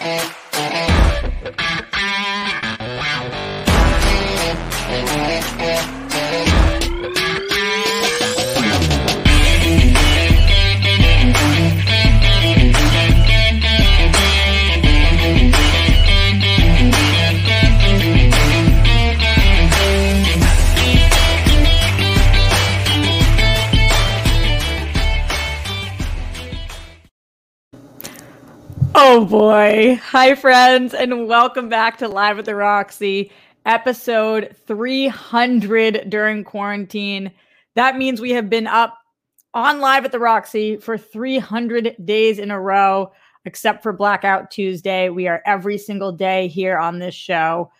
and Oh boy. Hi, friends, and welcome back to Live at the Roxy, episode 300 during quarantine. That means we have been up on Live at the Roxy for 300 days in a row, except for Blackout Tuesday. We are every single day here on this show.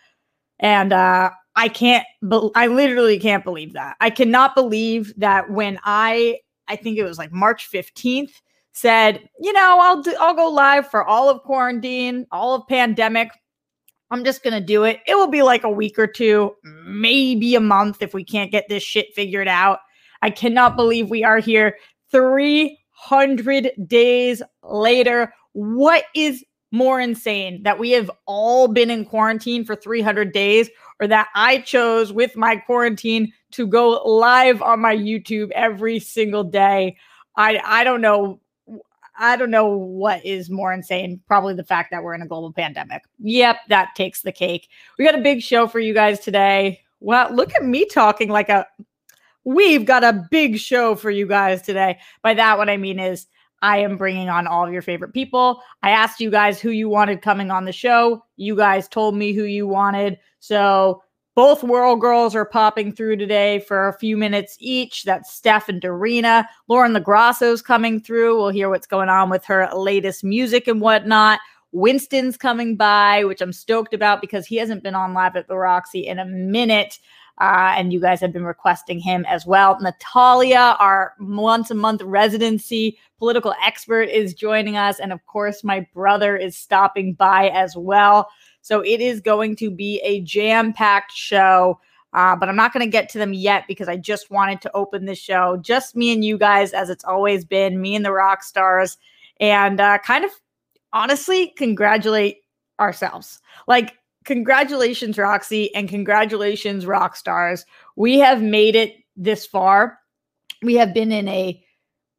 And uh, I can't, be- I literally can't believe that. I cannot believe that when I, I think it was like March 15th, said, you know, I'll do, I'll go live for all of quarantine, all of pandemic. I'm just to do it. It will be like a week or two, maybe a month if we can't get this shit figured out. I cannot believe we are here 300 days later. What is more insane that we have all been in quarantine for 300 days or that I chose with my quarantine to go live on my YouTube every single day? I I don't know I don't know what is more insane. Probably the fact that we're in a global pandemic. Yep, that takes the cake. We got a big show for you guys today. Well, look at me talking like a. We've got a big show for you guys today. By that, what I mean is I am bringing on all of your favorite people. I asked you guys who you wanted coming on the show. You guys told me who you wanted. So both World Girls are popping through today for a few minutes each. That's Steph and Darina. Lauren LaGrasso's coming through. We'll hear what's going on with her latest music and whatnot. Winston's coming by, which I'm stoked about because he hasn't been on live at the Roxy in a minute. Uh, and you guys have been requesting him as well. Natalia, our once a month residency political expert, is joining us. And of course, my brother is stopping by as well. So it is going to be a jam packed show. Uh, but I'm not going to get to them yet because I just wanted to open the show, just me and you guys, as it's always been, me and the rock stars, and uh, kind of honestly congratulate ourselves. Like, congratulations, Roxy, and congratulations, rock stars. We have made it this far. We have been in a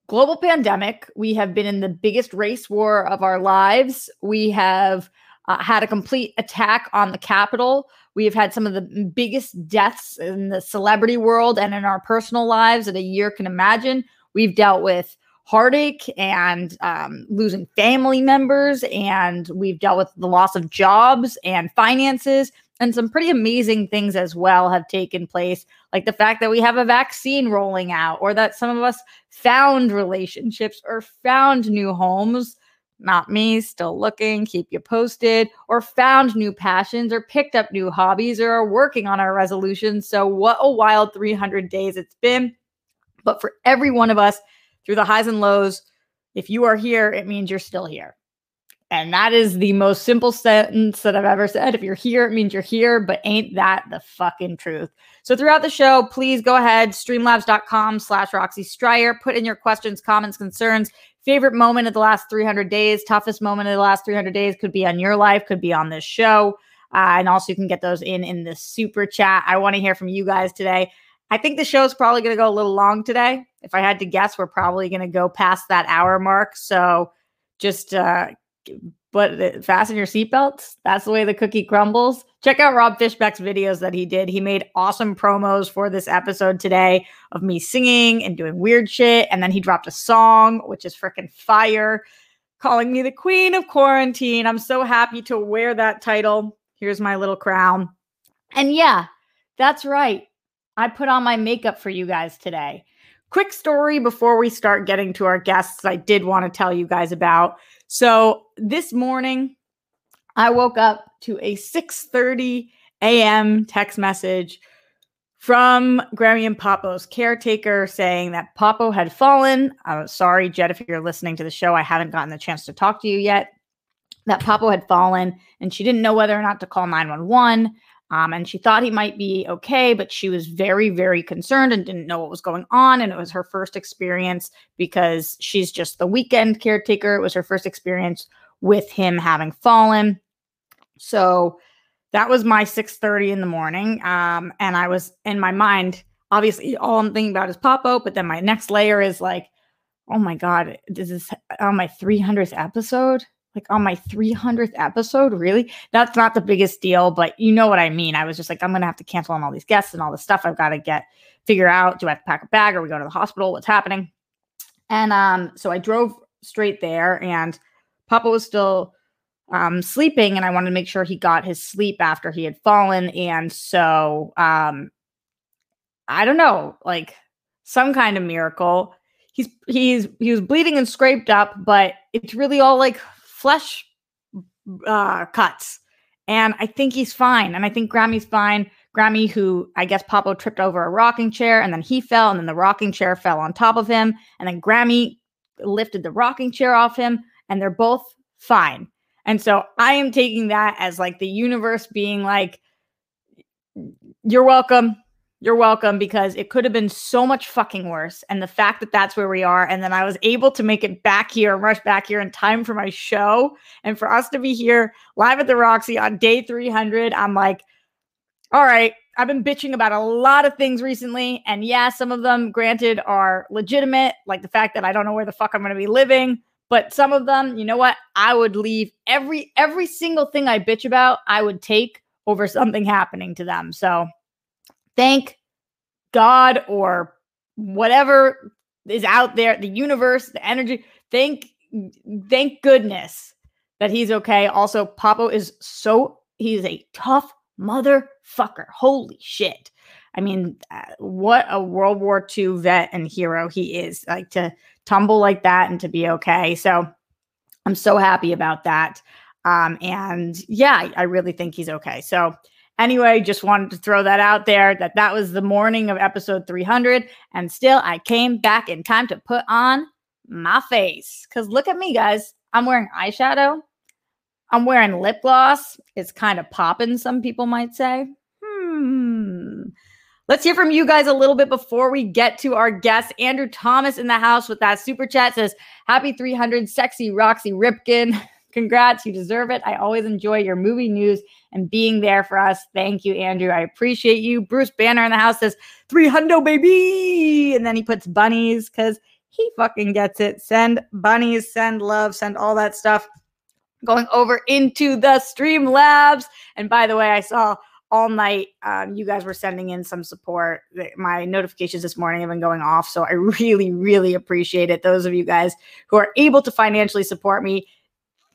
global pandemic. We have been in the biggest race war of our lives. We have uh, had a complete attack on the Capitol. We have had some of the biggest deaths in the celebrity world and in our personal lives that a year can imagine. We've dealt with heartache and um, losing family members, and we've dealt with the loss of jobs and finances. And some pretty amazing things as well have taken place, like the fact that we have a vaccine rolling out, or that some of us found relationships or found new homes not me, still looking, keep you posted, or found new passions, or picked up new hobbies, or are working on our resolutions. So, what a wild 300 days it's been. But for every one of us, through the highs and lows, if you are here, it means you're still here. And that is the most simple sentence that I've ever said. If you're here, it means you're here, but ain't that the fucking truth? So throughout the show, please go ahead, streamlabs.com slash Roxy Striar. Put in your questions, comments, concerns favorite moment of the last 300 days, toughest moment of the last 300 days could be on your life, could be on this show. Uh, and also, you can get those in in the super chat. I want to hear from you guys today. I think the show is probably going to go a little long today. If I had to guess, we're probably going to go past that hour mark. So just uh, but fasten your seatbelts. That's the way the cookie crumbles. Check out Rob Fishbeck's videos that he did. He made awesome promos for this episode today of me singing and doing weird shit. And then he dropped a song, which is freaking fire, calling me the queen of quarantine. I'm so happy to wear that title. Here's my little crown. And yeah, that's right. I put on my makeup for you guys today. Quick story before we start getting to our guests, I did want to tell you guys about. So this morning, I woke up to a 6:30 a.m. text message from Grammy and Papo's caretaker saying that Papo had fallen. I'm sorry, Jed, if you're listening to the show, I haven't gotten the chance to talk to you yet. That Papo had fallen, and she didn't know whether or not to call 911. Um, and she thought he might be okay, but she was very, very concerned and didn't know what was going on. And it was her first experience because she's just the weekend caretaker. It was her first experience with him having fallen. So that was my 6:30 in the morning. Um, and I was in my mind, obviously, all I'm thinking about is Popo, but then my next layer is like, oh my God, this is on my 300th episode? Like on my 300th episode? Really? That's not the biggest deal, but you know what I mean. I was just like, I'm to have to cancel on all these guests and all this stuff. I've got to get, figure out, do I have to pack a bag or we go to the hospital? What's happening? And um, so I drove straight there and Papa was still um, sleeping and I wanted to make sure he got his sleep after he had fallen. And so um, I don't know, like some kind of miracle. He's he's he was bleeding and scraped up, but it's really all like flesh uh, cuts. And I think he's fine. And I think Grammy's fine. Grammy, who I guess Papa tripped over a rocking chair and then he fell, and then the rocking chair fell on top of him. And then Grammy lifted the rocking chair off him, and they're both fine. And so I am taking that as like the universe being like, you're welcome. You're welcome because it could have been so much fucking worse. And the fact that that's where we are, and then I was able to make it back here, rush back here in time for my show, and for us to be here live at the Roxy on day 300, I'm like, all right, I've been bitching about a lot of things recently. And yeah, some of them, granted, are legitimate, like the fact that I don't know where the fuck I'm going to be living. But some of them, you know what? I would leave every every single thing I bitch about, I would take over something happening to them. So thank God or whatever is out there, the universe, the energy. Thank thank goodness that he's okay. Also, Papo is so he's a tough motherfucker. Holy shit. I mean, uh, what a World War II vet and hero he is. Like to tumble like that and to be okay. So I'm so happy about that. Um, and yeah, I really think he's okay. So anyway, just wanted to throw that out there that that was the morning of episode 300. And still, I came back in time to put on my face. Because look at me, guys. I'm wearing eyeshadow. I'm wearing lip gloss. It's kind of popping, some people might say. Hmm. Let's hear from you guys a little bit before we get to our guest. Andrew Thomas in the house with that super chat says, Happy 300, sexy Roxy Ripken. Congrats, you deserve it. I always enjoy your movie news and being there for us. Thank you, Andrew. I appreciate you. Bruce Banner in the house says, 300, baby. And then he puts bunnies because he fucking gets it. Send bunnies, send love, send all that stuff going over into the Streamlabs. And by the way, I saw all night um, you guys were sending in some support. My notifications this morning have been going off. So I really, really appreciate it. Those of you guys who are able to financially support me,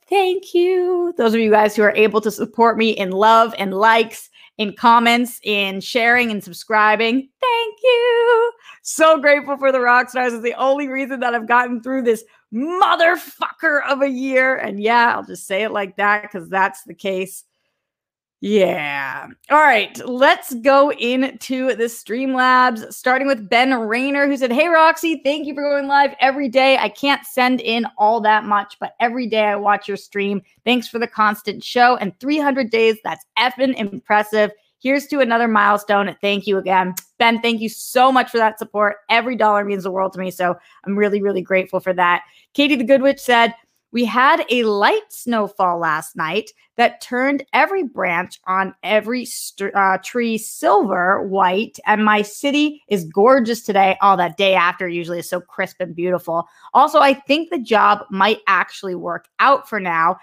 thank you. Those of you guys who are able to support me in love and likes, in comments, in sharing and subscribing, thank you. So grateful for the rock stars. Is the only reason that I've gotten through this motherfucker of a year. And yeah, I'll just say it like that because that's the case. Yeah. All right. Let's go into the Streamlabs, starting with Ben Rayner, who said, Hey, Roxy, thank you for going live every day. I can't send in all that much, but every day I watch your stream. Thanks for the constant show. And 300 days, that's effing impressive. Here's to another milestone. Thank you again. Ben, thank you so much for that support. Every dollar means the world to me. So I'm really, really grateful for that. Katie the Good Witch said, we had a light snowfall last night that turned every branch on every st- uh, tree silver white. And my city is gorgeous today. All oh, that day after usually is so crisp and beautiful. Also, I think the job might actually work out for now.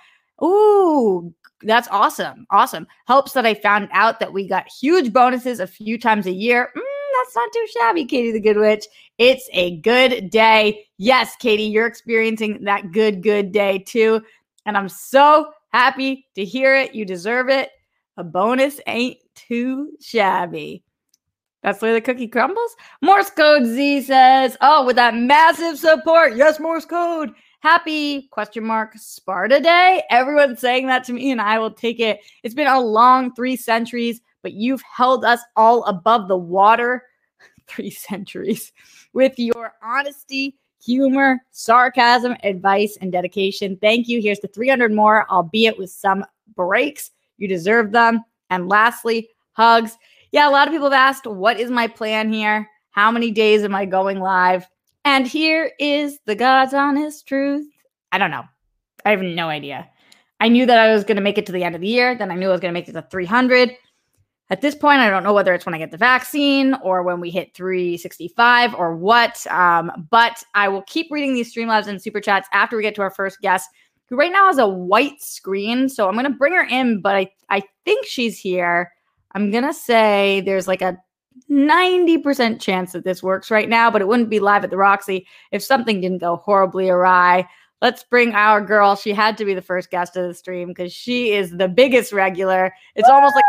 Ooh, that's awesome. Awesome. Helps that I found out that we got huge bonuses a few times a year. Mm, that's not too shabby, Katie the Good Witch. It's a good day. Yes, Katie, you're experiencing that good, good day too. And I'm so happy to hear it. You deserve it. A bonus ain't too shabby. That's where the cookie crumbles. Morse code Z says, Oh, with that massive support. Yes, Morse code. Happy question mark Sparta Day. Everyone's saying that to me, and I will take it. It's been a long three centuries, but you've held us all above the water three centuries with your honesty, humor, sarcasm, advice, and dedication. Thank you. Here's the 300 more, albeit with some breaks. You deserve them. And lastly, hugs. Yeah, a lot of people have asked, what is my plan here? How many days am I going live? And here is the God's honest truth. I don't know. I have no idea. I knew that I was going to make it to the end of the year. Then I knew I was going to make it to 300. At this point, I don't know whether it's when I get the vaccine or when we hit 365 or what. Um, but I will keep reading these Streamlabs and super chats after we get to our first guest, who right now has a white screen. So I'm going to bring her in, but I, I think she's here. I'm going to say there's like a 90% chance that this works right now, but it wouldn't be live at the Roxy if something didn't go horribly awry. Let's bring our girl. She had to be the first guest of the stream because she is the biggest regular. It's almost like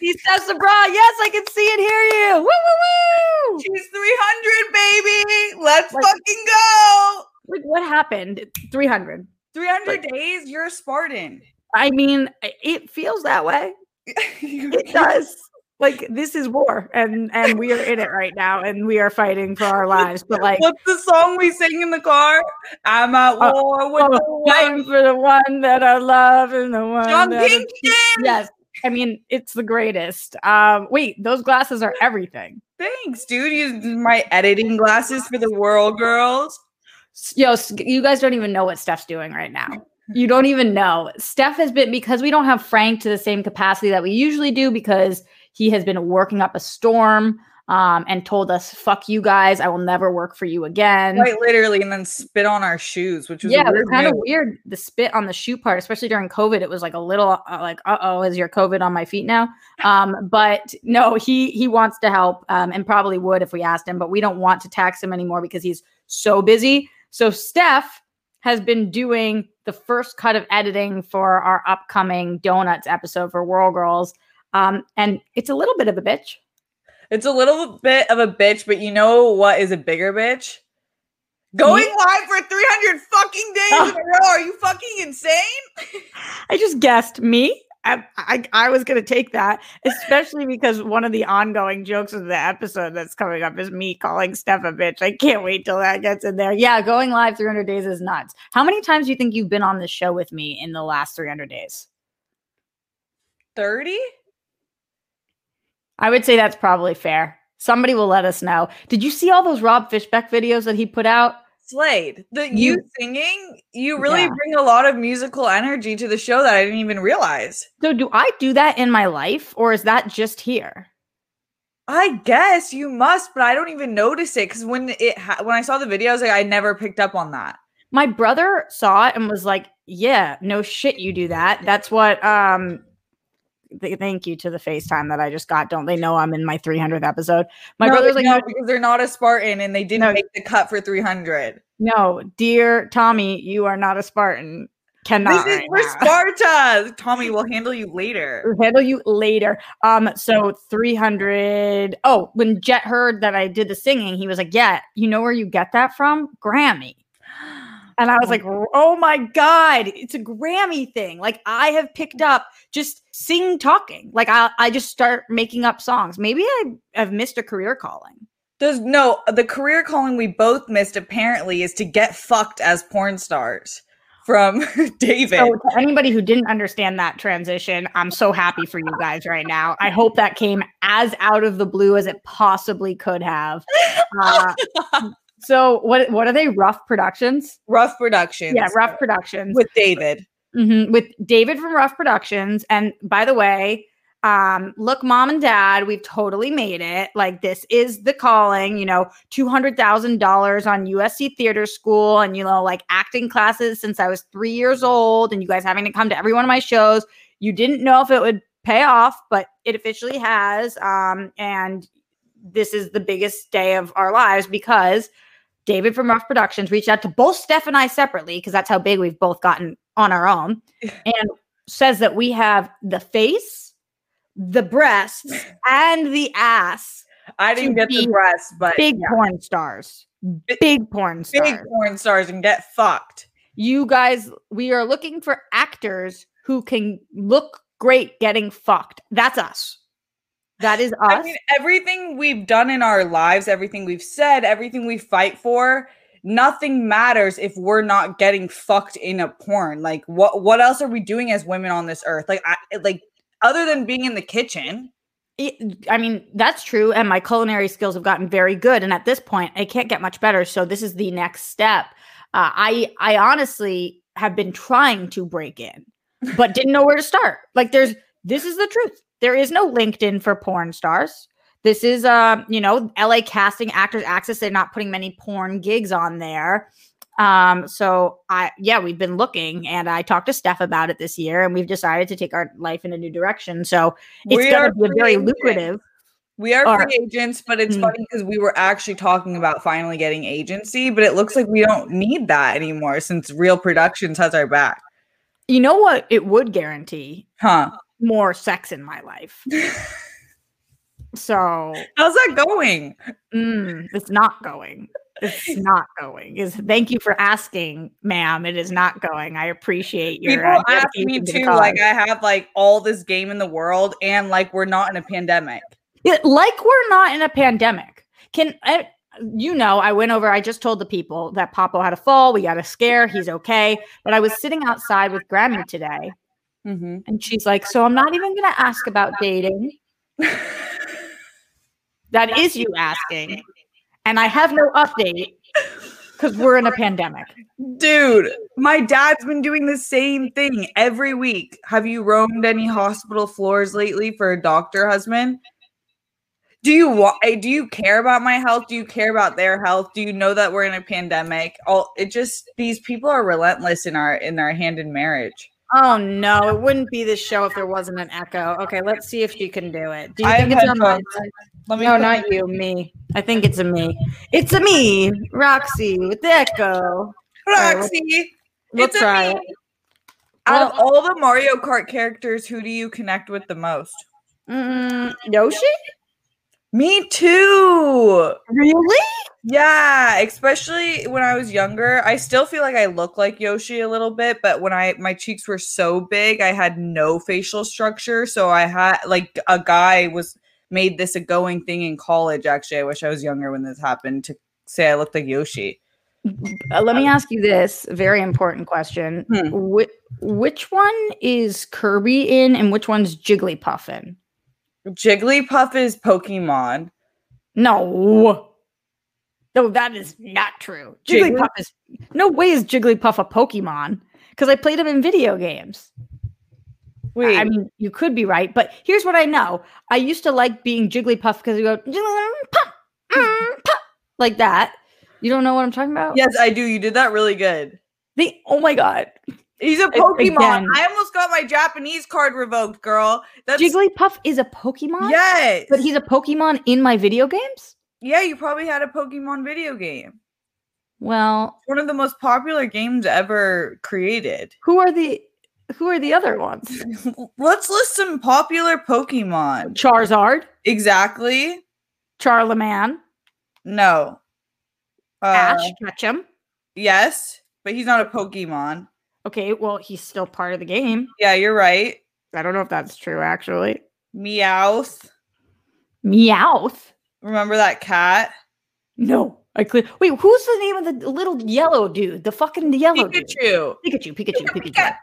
he says the bra. Yes, I can see and hear you. Woo woo woo. She's 300, baby. Let's like, fucking go. Like what happened? 300. 300 like, days? You're a Spartan. I mean, it feels that way. it does like this is war and and we are in it right now and we are fighting for our lives but like what's the song we sing in the car i'm at uh, war with oh, fighting for the one that i love and the one John Kingston! yes i mean it's the greatest. Um wait those glasses are everything. Thanks dude. Use my editing glasses for the world girls. Yo you guys don't even know what steph's doing right now. You don't even know. Steph has been because we don't have frank to the same capacity that we usually do because he has been working up a storm um, and told us, "Fuck you guys! I will never work for you again." Quite literally, and then spit on our shoes, which was yeah, it was kind of weird. The spit on the shoe part, especially during COVID, it was like a little uh, like, "Uh oh, is your COVID on my feet now?" Um, but no, he he wants to help um, and probably would if we asked him, but we don't want to tax him anymore because he's so busy. So Steph has been doing the first cut of editing for our upcoming donuts episode for World Girls. Um, and it's a little bit of a bitch. It's a little bit of a bitch, but you know what is a bigger bitch? Going Me? live for 300 fucking days oh. in a row. Are you fucking insane? I just guessed me. I, I, I was going to take that, especially because one of the ongoing jokes of the episode that's coming up is me calling Steph a bitch. I can't wait till that gets in there. Yeah, going live 300 days is nuts. How many times do you think you've been on the show with me in the last 300 days? 30? I would say that's probably fair. Somebody will let us know. Did you see all those Rob Fishbeck videos that he put out? Slade, the you, you singing, you really yeah. bring a lot of musical energy to the show that I didn't even realize. So, do I do that in my life, or is that just here? I guess you must, but I don't even notice it because when it ha- when I saw the videos, like I never picked up on that. My brother saw it and was like, "Yeah, no shit, you do that." That's what um thank you to the FaceTime that I just got. Don't they know I'm in my 300th episode? My no, brother's like, no, because they're not a Spartan and they didn't no, make the cut for 300. No, dear Tommy, you are not a Spartan. Cannot. This is right for Sparta. Tommy we'll handle you later. We'll handle you later. Um, so 300. Oh, when Jet heard that I did the singing, he was like, Yeah, you know where you get that from? Grammy. And I was like, oh my God, it's a Grammy thing. Like I have picked up just sing talking. Like I, I just start making up songs. Maybe I have missed a career calling. There's no, the career calling we both missed apparently is to get fucked as porn stars from David. So to anybody who didn't understand that transition, I'm so happy for you guys right now. I hope that came as out of the blue as it possibly could have. Uh, so what what are they? Rough Productions. Rough Productions. Yeah, Rough Productions with David. Mm-hmm, with David from Rough Productions. And by the way, um, look, mom and dad, we've totally made it. Like this is the calling. You know, two hundred thousand dollars on USC Theater School, and you know, like acting classes since I was three years old, and you guys having to come to every one of my shows. You didn't know if it would pay off, but it officially has. Um, and this is the biggest day of our lives because David from Rough Productions reached out to both Steph and I separately because that's how big we've both gotten on our own and says that we have the face, the breasts, and the ass. I didn't get the breasts, but big yeah. porn stars. Big porn stars. Big porn stars and get fucked. You guys, we are looking for actors who can look great getting fucked. That's us. That is us. I mean, everything we've done in our lives, everything we've said, everything we fight for, nothing matters if we're not getting fucked in a porn. Like, what what else are we doing as women on this earth? Like, I, like other than being in the kitchen. It, I mean, that's true. And my culinary skills have gotten very good. And at this point, I can't get much better. So this is the next step. Uh, I I honestly have been trying to break in, but didn't know where to start. Like, there's this is the truth. There is no LinkedIn for porn stars. This is, uh, you know, LA Casting Actors Access. They're not putting many porn gigs on there. Um, so I, yeah, we've been looking, and I talked to Steph about it this year, and we've decided to take our life in a new direction. So it's We going are to be very lucrative. We are Or- free agents, but it's Mm. funny because we were actually talking about finally getting agency, but it looks like we don't need that anymore since Real Productions has our back. You know what? It would guarantee Huh. More sex in my life. So How's that going? mm, it's not going. It's not going. Is thank you for asking, ma'am. It is not going. I appreciate your. People uh, ask me to too, like. I have like all this game in the world and like we're not in a pandemic. Yeah, like we're not in a pandemic. Can I, you know? I went over. I just told the people that Papo had a fall. We got a scare. He's okay. But I was sitting outside with Grammy today, Mm-hmm. and she's like, "So I'm not even going to ask about dating. That is you asking, and I have no update because we're in a pandemic." Dude, my dad's been doing the same thing every week. Have you roamed any hospital floors lately for a doctor husband? Do you wa- eh, do you care about my health? Do you care about their health? Do you know that we're in a pandemic? All it just these people are relentless in our in our hand in marriage. Oh no, it wouldn't be this show if there wasn't an echo. Okay, let's see if she can do it. Do you I think it's on my Let me No, put- not you, me. I think it's a me. It's a me, Roxy, with the echo. right, Roxy. We'll It's a try me. it. Out of all the Mario Kart characters, who do you connect with the most? Mm, Yoshi? Me too. Really? Yeah, especially when I was younger. I still feel like I look like Yoshi a little bit, but when I my cheeks were so big, I had no facial structure. So I had like a guy was made this a going thing in college. Actually, I wish I was younger when this happened to say I looked like Yoshi. Uh, let me ask you this very important question. Hmm. Wh- which one is Kirby in and which one's Jigglypuff in? Jigglypuff is Pokemon. No. No, that is not true. Jiggly- Jigglypuff is no way is Jigglypuff a Pokemon because I played him in video games. Wait, I mean, you could be right, but here's what I know. I used to like being Jigglypuff because you go "Jigglypuff, mm, puff," like that. You don't know what I'm talking about? yes, I do. You did that really good. The, oh my god, He's a Pokemon. I almost got my Japanese card revoked, girl. That's Jigglypuff is a Pokemon. yes. but he's a Pokemon in my video games. yeah, you probably had a Pokemon video game. Well, One of the most popular games ever created. who are the who are the other ones? Let's list some popular Pokemon. Charizard, Exactly. Charlemagne, No. Uh, Ash Ketchum. Yes, but he's not a Pokemon. Okay, well, he's still part of the game. Yeah, you're right. I don't know if that's true, actually. Meowth. Meowth. Remember that cat? No, I clear. Wait, who's the name of the little yellow dude? The fucking yellow dude. Pikachu. Pikachu, Pikachu, Pika, Pikachu. Pika.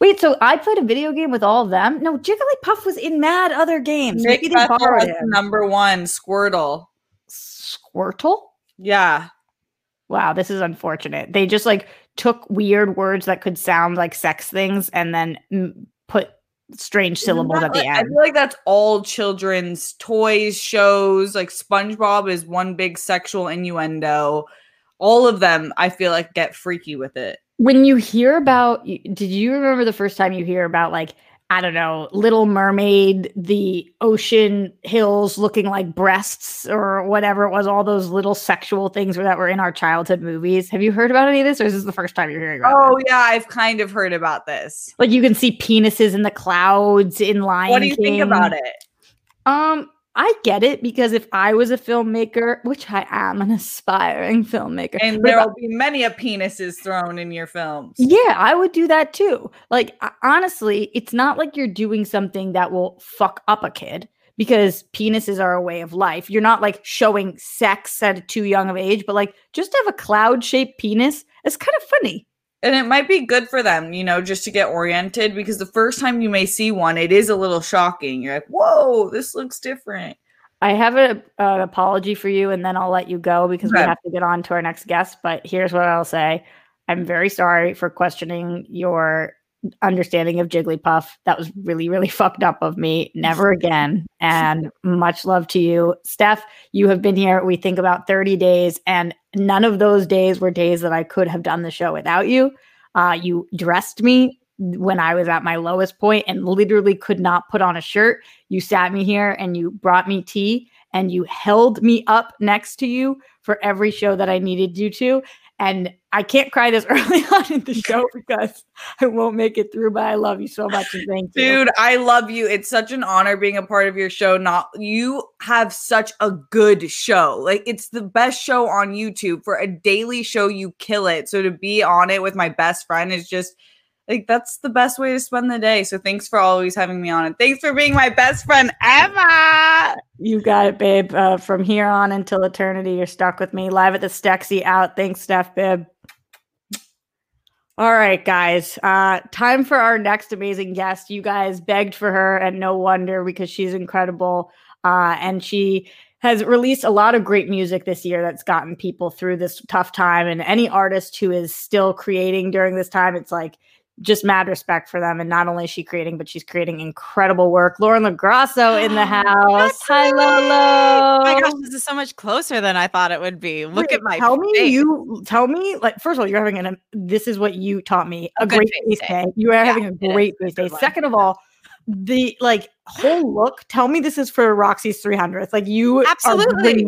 Wait, so I played a video game with all of them? No, Jigglypuff was in mad other games. Maybe they borrowed him. number one Squirtle. Squirtle? Yeah. Wow, this is unfortunate. They just like took weird words that could sound like sex things and then mm, put strange syllables at the like- I feel like that's all children's toys, shows. Like SpongeBob is one big sexual innuendo. All of them, I feel like, get freaky with it. When you hear about, did you remember the first time you hear about like I don't know, Little Mermaid, the ocean hills looking like breasts or whatever it was, all those little sexual things that were in our childhood movies. Have you heard about any of this, or is this the first time you're hearing about it? Oh this? yeah, I've kind of heard about this. Like you can see penises in the clouds in Lion what do you think about it? Um, I get it because if I was a filmmaker, which I am an aspiring filmmaker, And there will be many a penises thrown in your films. yeah, I would do that too. Like honestly, it's not like you're doing something that will fuck up a kid because penises are a way of life. You're not like showing sex at a too young of age, but like just have a cloud-shaped penis. It's kind of funny. And it might be good for them, you know, just to get oriented because the first time you may see one, it is a little shocking. You're like, whoa, this looks different. I have a, an apology for you, and then I'll let you go because we have to get on to our next guest. But here's what I'll say: I'm very sorry for questioning your understanding of Jigglypuff. That was really, really fucked up of me. Never again. And much love to you. Steph, you have been here, we think about 30 days, and none of those days were days that I could have done the show without you. Uh, you dressed me when I was at my lowest point and literally could not put on a shirt. You sat me here and you brought me tea and you held me up next to you for every show that I needed you to. And I can't cry this early on in the show because I won't make it through, but I love you so much and thank you. Dude, I love you. It's such an honor being a part of your show. Not you have such a good show. Like it's the best show on YouTube. For a daily show, you kill it. So to be on it with my best friend is just like that's the best way to spend the day. So thanks for always having me on, and thanks for being my best friend, Emma. You got it, babe. Uh, from here on until eternity, you're stuck with me. Live at the Stexy out. Thanks, Steph, babe. All right, guys. Uh, time for our next amazing guest. You guys begged for her, and no wonder because she's incredible. Uh, and she has released a lot of great music this year that's gotten people through this tough time. And any artist who is still creating during this time, it's like just mad respect for them. And not only is she creating, but she's creating incredible work. Lauren LaGrasso in the house. Hi, Lolo. Oh my gosh, this is so much closer than I thought it would be. Look Wait, at my tell face. me you tell me like first of all, you're having an this is what you taught me a, a great face day. day. You are yeah, having a great face day. Second of all, the like whole look. Tell me this is for Roxy's 300th. Like you absolutely.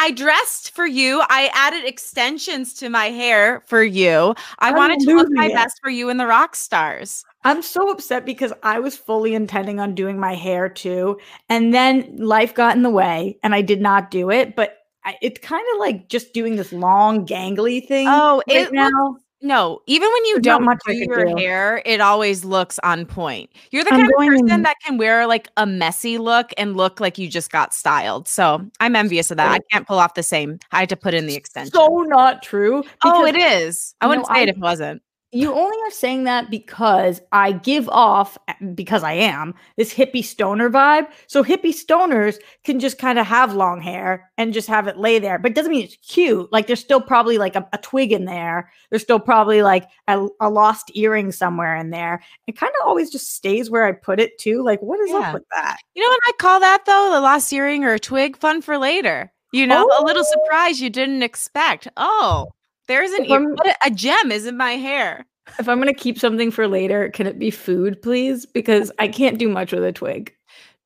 I dressed for you. I added extensions to my hair for you. I wanted to look my best for you in the rock stars. I'm so upset because I was fully intending on doing my hair too. And then life got in the way and I did not do it. But I, it's kind of like just doing this long, gangly thing. Oh, right it now. No, even when you There's don't do your do. hair, it always looks on point. You're the I'm kind of person that can wear like a messy look and look like you just got styled. So I'm envious of that. I can't pull off the same. I had to put in the extension. So not true. Oh, it is. I wouldn't know, say I, it if it wasn't you only are saying that because I give off, because I am, this hippie stoner vibe. So hippie stoners can just kind of have long hair and just have it lay there, but it doesn't mean it's cute. Like there's still probably like a, a twig in there. There's still probably like a, a lost earring somewhere in there. It kind of always just stays where I put it too. Like what is yeah. up with that? You know what I call that though? The lost earring or a twig? Fun for later. You know, oh. a little oh. surprise you didn't expect. Oh, there's an. A, a gem is in my hair. If I'm gonna keep something for later, can it be food, please? Because I can't do much with a twig.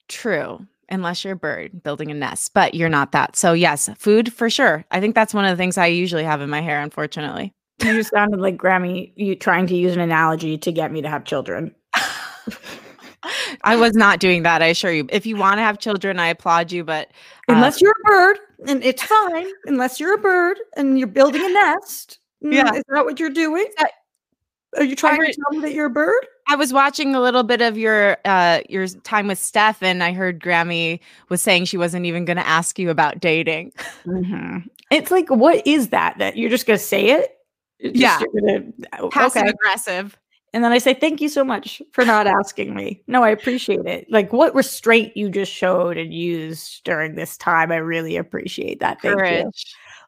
True. Unless you're a bird building a nest, but you're not that. So yes, food for sure. I think that's one of the things I usually have in my hair, unfortunately. You sounded like Grammy you trying to use an analogy to get me to have children. I was not doing that, I assure you. If you want to have children, I applaud you, but uh, unless you're a bird, and it's fine. unless you're a bird and you're building a nest. Mm, yeah. Is that what you're doing? Are you trying heard, to tell me that you're a bird? I was watching a little bit of your uh your time with Steph, and I heard Grammy was saying she wasn't even going to ask you about dating. Mm-hmm. It's like, what is that? That you're just going to say it? Just, yeah, gonna, passive okay. aggressive. And then I say, thank you so much for not asking me. No, I appreciate it. Like what restraint you just showed and used during this time. I really appreciate that. Thank Courage. you.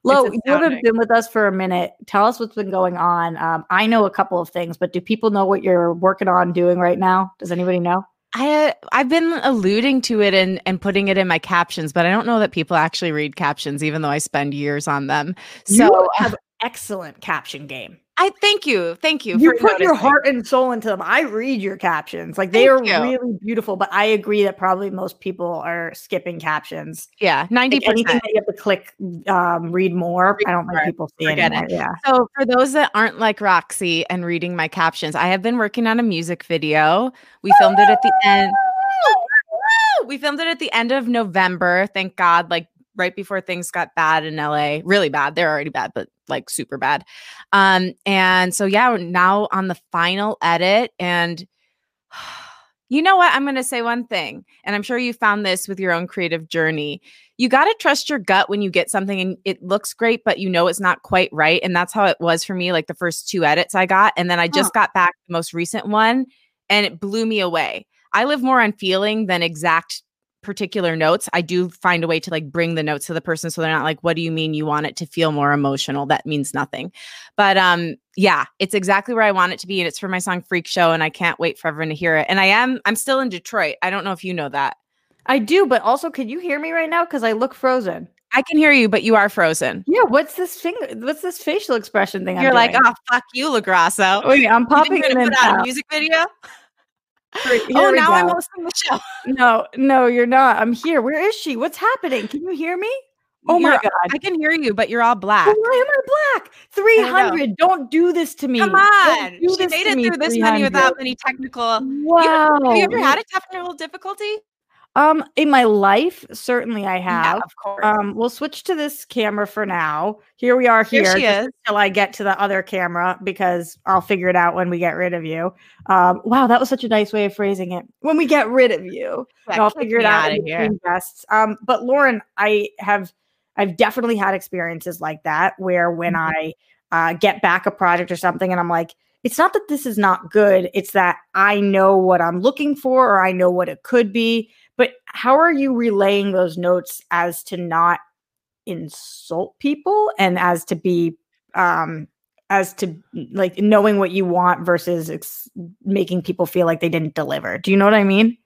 Lo, you haven't been with us for a minute. Tell us what's been going on. Um, I know a couple of things, but do people know what you're working on doing right now? Does anybody know? I uh, I've been alluding to it and and putting it in my captions, but I don't know that people actually read captions, even though I spend years on them. So you have excellent caption game. I thank you. Thank you. You put noticing. your heart and soul into them. I read your captions. Like they thank are you. really beautiful, but I agree that probably most people are skipping captions. Yeah. 90%. Like anything that you have to click um, read more. Read I don't think people see it. Yeah. So for those that aren't like Roxy and reading my captions, I have been working on a music video. We filmed it at the end. We filmed it at the end of November. Thank God. Like right before things got bad in LA, really bad. They're already bad, but like super bad. Um, and so yeah, now on the final edit, and you know what? I'm going to say one thing, and I'm sure you found this with your own creative journey. You got to trust your gut when you get something and it looks great, but you know it's not quite right. And that's how it was for me, like the first two edits I got. And then I just huh. got back the most recent one and it blew me away. I live more on feeling than exact particular notes, I do find a way to like bring the notes to the person so they're not like, what do you mean you want it to feel more emotional? That means nothing. But um, yeah, it's exactly where I want it to be. And it's for my song Freak Show. And I can't wait for everyone to hear it. And I am, I'm still in Detroit. I don't know if you know that. I do, but also, can you hear me right now? Because I look frozen. I can hear you, but you are frozen. Yeah, what's this finger? What's this facial expression thing? You're I'm like, doing? oh fuck you, Lagrasso. wait, I'm You popping gonna in. put out a music video. Oh, here oh, now I'm go. hosting the show. No, no, you're not. I'm here. Where is she? What's happening? Can you hear me? Oh my You're- god. I can hear you, but you're all black. Why am I black? 300. Don't do this to me. Come on. do She made it me, through this many without any technical. Wow. Have you ever had a technical difficulty? Um, in my life, certainly I have. of course. Um, we'll switch to this camera for now. Here we are Here here she is. until I get to the other camera because I'll figure it out when we get rid of you. Um, wow, that was such a nice way of phrasing it. When we get rid of you. Yeah, I'll figure it out outta in here. guests. Um, but Lauren, I have I've definitely had experiences like that where when Mhm. I uh, get back a project or something and I'm like, it's not that this is not good, it's that I know what I'm looking for or I know what it could be. But how are you relaying those notes as to not insult people and as to be um as to like knowing what you want versus ex- making people feel like they didn't deliver. Do you know what I mean?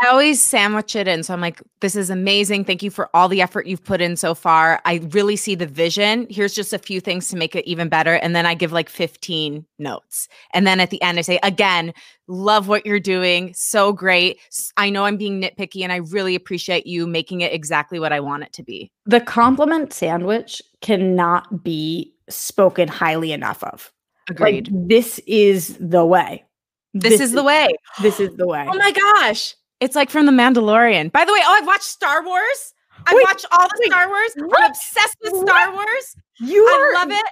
I always sandwich it in. So I'm like, this is amazing. Thank you for all the effort you've put in so far. I really see the vision. Here's just a few things to make it even better. And then I give like 15 notes. And then at the end, I say, again, love what you're doing. So great. I know I'm being nitpicky and I really appreciate you making it exactly what I want it to be. The compliment sandwich cannot be spoken highly enough of. Agreed. Like, this is the way. this, is the way. This is the way. Oh my gosh. It's like from The Mandalorian. By the way, oh, I've watched Star Wars. I Wait, watched all the wait, Star Wars. what? I'm obsessed with What? Star Wars. you I are love it.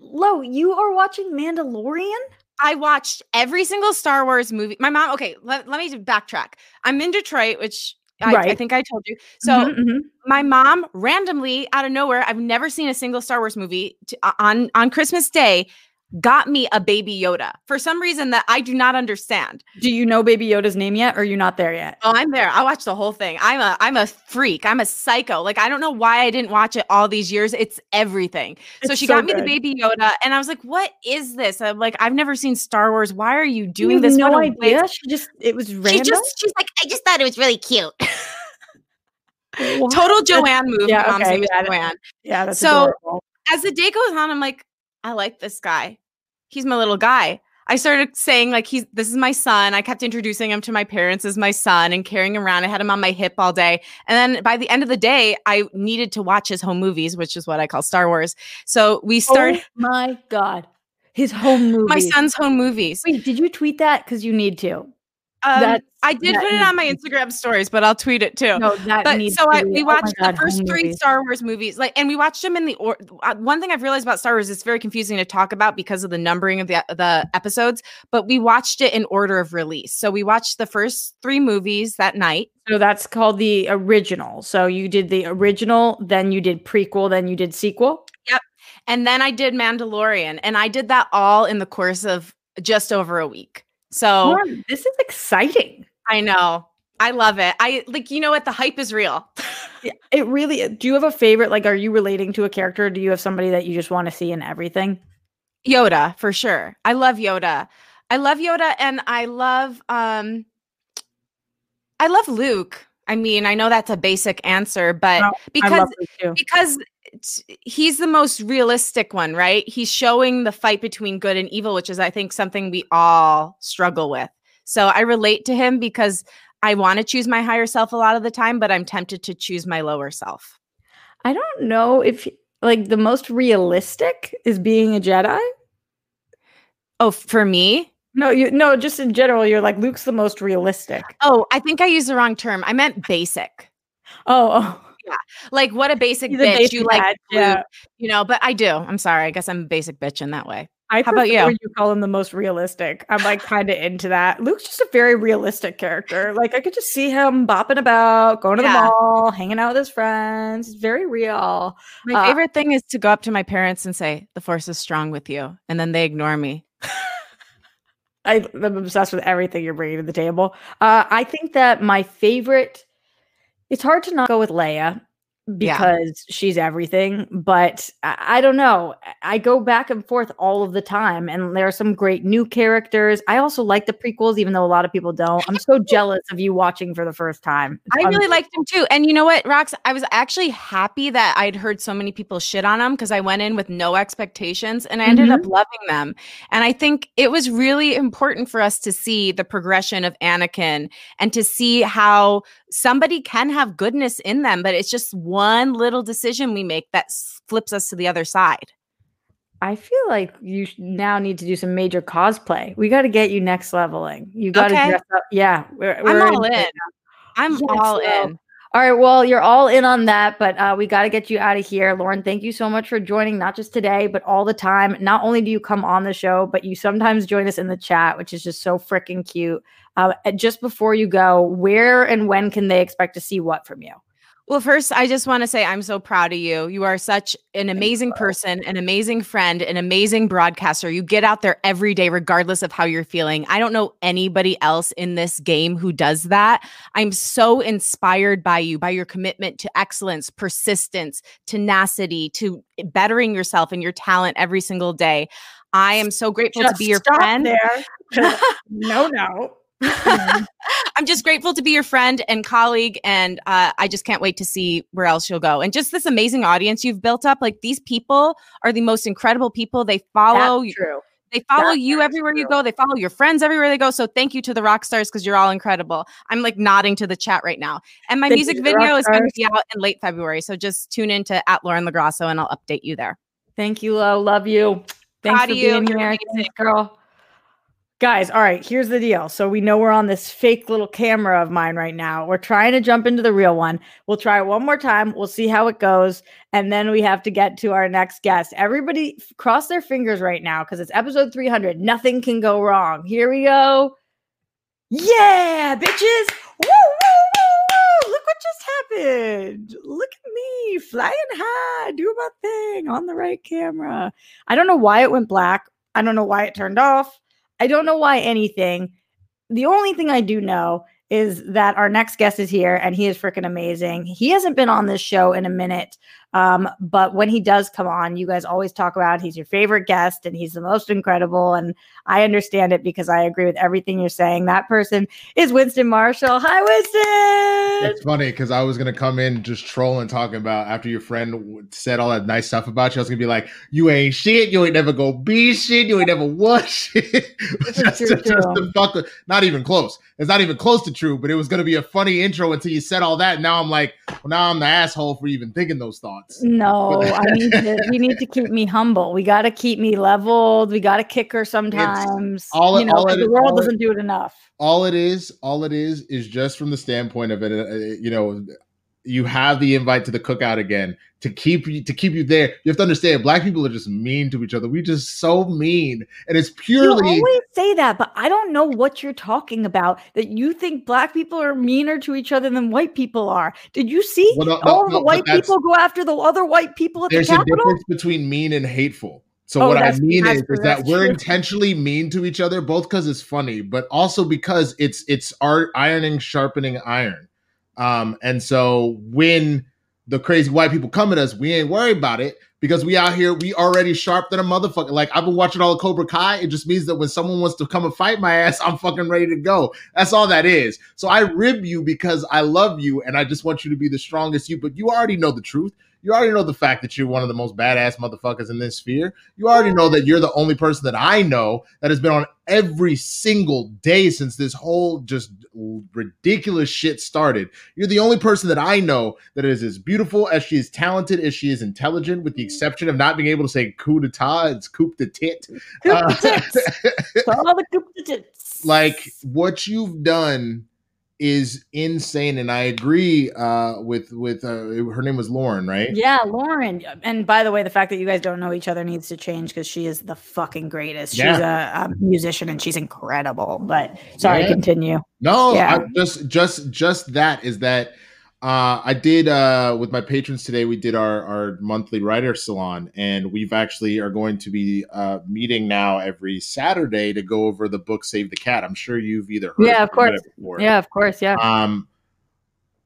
Lo, you are watching Mandalorian? I watched every single Star Wars movie. My mom, okay, let, let me backtrack. I'm in Detroit, which I, I think I told you. So Mhm, mhm. my mom randomly out of nowhere, I've never seen a single Star Wars movie to, uh, on on Christmas Day, got me a baby Yoda for some reason that I do not understand. do you know Baby Yoda's name yet? Or are you not there yet? Oh, I'm there. I watched the whole thing. I'm a I'm a freak. I'm a psycho. Like I don't know why I didn't watch it all these years. It's everything. so she so got me the baby Yoda, and I was like, "What is this?" I'm like, "I've never seen Star Wars. Why are you You doing have this?" No idea. She just it was random. She just she's like, I just thought it was really cute. Total Joanne move. Yeah, okay. Joanne. yeah, that's So- adorable. As the day goes on, I'm like, I like this guy. He's my little guy. I started saying like he's this is my son. I kept introducing him to my parents as my son and carrying him around. I had him on my hip all day. And then by the end of the day, I needed to watch his home movies, which is what I call Star Wars. So we started Oh my god, his home movie. my son's home movies. Wait, did you tweet that? Because you need to. Um, I did put it on my Instagram stories, but I'll tweet it too. No, that but needs so I, we oh watched God, the first three movies. Star Wars movies, like, and we watched them in the or. Uh, one thing I've realized about Star Wars is it's very confusing to talk about because of the numbering of the the episodes. But we watched it in order of release, so we watched the first three movies that night. So that's called the original. So you did the original, then you did prequel, then you did sequel. Yep, and then I did Mandalorian, and I did that all in the course of just over a week. So Lauren, this is exciting. I know. I love it. I like, you know what? The hype is real. Yeah, It really. Do you have a favorite? Like, are you relating to a character? Do you have somebody that you just want to see in everything? Yoda, for sure. I love Yoda. I love Yoda and I love um I love Luke. I mean, I know that's a basic answer, but Oh, because love Luke too. because he's the most realistic one, right? He's showing the fight between good and evil, which is I think something we all struggle with. So I relate to him because I want to choose my higher self a lot of the time, but I'm tempted to choose my lower self. I don't know if like the most realistic is being a Jedi. Oh, for me? No, you no, just in general, you're like Luke's the most realistic. Oh, I think I used the wrong term. I meant basic. Oh, oh. Like what a basic He's a bitch. you like yeah. you know, but I do. I'm sorry. I guess I'm a basic bitch in that way. I How about you? You call him the most realistic. I'm like kind of into that. Luke's just a very realistic character. Like I could just see him bopping about, going to Yeah. the mall, hanging out with his friends. He's very real. My Uh, favorite thing is to go up to my parents and say, "The force is strong with you," and then they ignore me. I, I'm obsessed with everything you're bringing to the table. Uh, I think that my favorite It's hard to not go with Leia because yeah. she's everything. But I, I, don't know. I go back and forth all of the time, and there are some great new characters. I also like the prequels, even though a lot of people don't. I'm so jealous of you watching for the first time. It's I really liked them too. And you know what, Rox? I was actually happy that I'd heard so many people shit on them because I went in with no expectations and I ended mm-hmm. up loving them. And I think it was really important for us to see the progression of Anakin and to see how somebody can have goodness in them, but it's just one little decision we make that flips us to the other side. I feel like you now need to do some major cosplay. We got to get you next leveling. You got to okay. dress up. Yeah, we're, we're I'm all in. I'm yes, all in. All right, well, you're all in on that, but uh, we got to get you out of here. Lauren, thank you so much for joining, not just today, but all the time. Not only do you come on the show, but you sometimes join us in the chat, which is just so freaking cute. Uh, just before you go, where and when can they expect to see what from you? Well, first, I just want to say I'm so proud of you. You are such an amazing person, an amazing friend, an amazing broadcaster. You get out there every day, regardless of how you're feeling. I don't know anybody else in this game who does that. I'm so inspired by you, by your commitment to excellence, persistence, tenacity, to bettering yourself and your talent every single day. I am so grateful just to be your friend. There. no, no. I'm just grateful to be your friend and colleague, and uh, I just can't wait to see where else you'll go. And just this amazing audience you've built up. Like these people are the most incredible people. They follow. True. They follow That's you everywhere true. you go. They follow your friends everywhere they go. So thank you to the rock stars because you're all incredible. I'm like nodding to the chat right now. And my thank music video is going to be out in late February. So just tune in to at Lauren LaGrasso and I'll update you there. Thank you, Lo. Love you. Thanks Proud for being you. here, girl. Guys, all right, here's the deal. So we know we're on this fake little camera of mine right now. We're trying to jump into the real one. We'll try it one more time. We'll see how it goes. And then we have to get to our next guest. Everybody cross their fingers right now because it's episode 300. Nothing can go wrong. Here we go. Yeah, bitches. Woo, woo, woo, woo. Look what just happened. Look at me flying high, do my thing on the right camera. I don't know why it went black. I don't know why it turned off. I don't know why anything. The only thing I do know is that our next guest is here and he is freaking amazing. He hasn't been on this show in a minute, um, but when he does come on, you guys always talk about he's your favorite guest and he's the most incredible. And I understand it because I agree with everything you're saying. That person is Winston Marshall. Hi, Winston. It's funny because I was gonna come in just trolling, talking about after your friend said all that nice stuff about you. I was gonna be like, "You ain't shit. You ain't never go be shit. You ain't never was shit." just, true, just, fuck not even close. It's not even close to true. But it was gonna be a funny intro until you said all that. Now I'm like, well, now I'm the asshole for even thinking those thoughts No, I need to. You need to keep me humble. We got to keep me leveled. We got to kick her sometimes. It's all, you know, all the world doesn't do it enough. All it is, all it is, is just from the standpoint of it. Uh, you know, you have the invite to the cookout again to keep you to keep you there. You have to understand, black people are just mean to each other. We just so mean, and it's purely. You always say that, but I don't know what you're talking about. That you think black people are meaner to each other than white people are. Did you see well, no, all no, the white people go after the other white people at the Capitol? There's a difference between mean and hateful. So oh, what I mean is, is that we're true. intentionally mean to each other, both because it's funny, but also because it's it's art ironing, sharpening iron. Um, and so when the crazy white people come at us, we ain't worried about it because we out here, we already sharp than a motherfucker. Like I've been watching all the Cobra Kai. It just means that when someone wants to come and fight my ass, I'm fucking ready to go. That's all that is. So I rib you because I love you and I just want you to be the strongest you, but you already know the truth. You already know the fact that you're one of the most badass motherfuckers in this sphere. You already know that you're the only person that I know that has been on every single day since this whole just ridiculous shit started. You're the only person that I know that is as beautiful as she is talented as she is intelligent, with the exception of not being able to say coup d'etat. It's coup de tit. Coup de tits. Uh, all the coup de tits. Like what you've done is insane and i agree uh with with uh her name was lauren right yeah lauren and by the way the fact that you guys don't know each other needs to change because she is the fucking greatest yeah. she's a, a, musician and she's incredible but sorry yeah. continue no yeah. I, just just just that is that uh, I did uh, with my patrons today. We did our our monthly writer salon, and we've actually are going to be uh, meeting now every Saturday to go over the book Save the Cat. I'm sure you've either heard yeah, of course, yeah, of course, yeah. Um,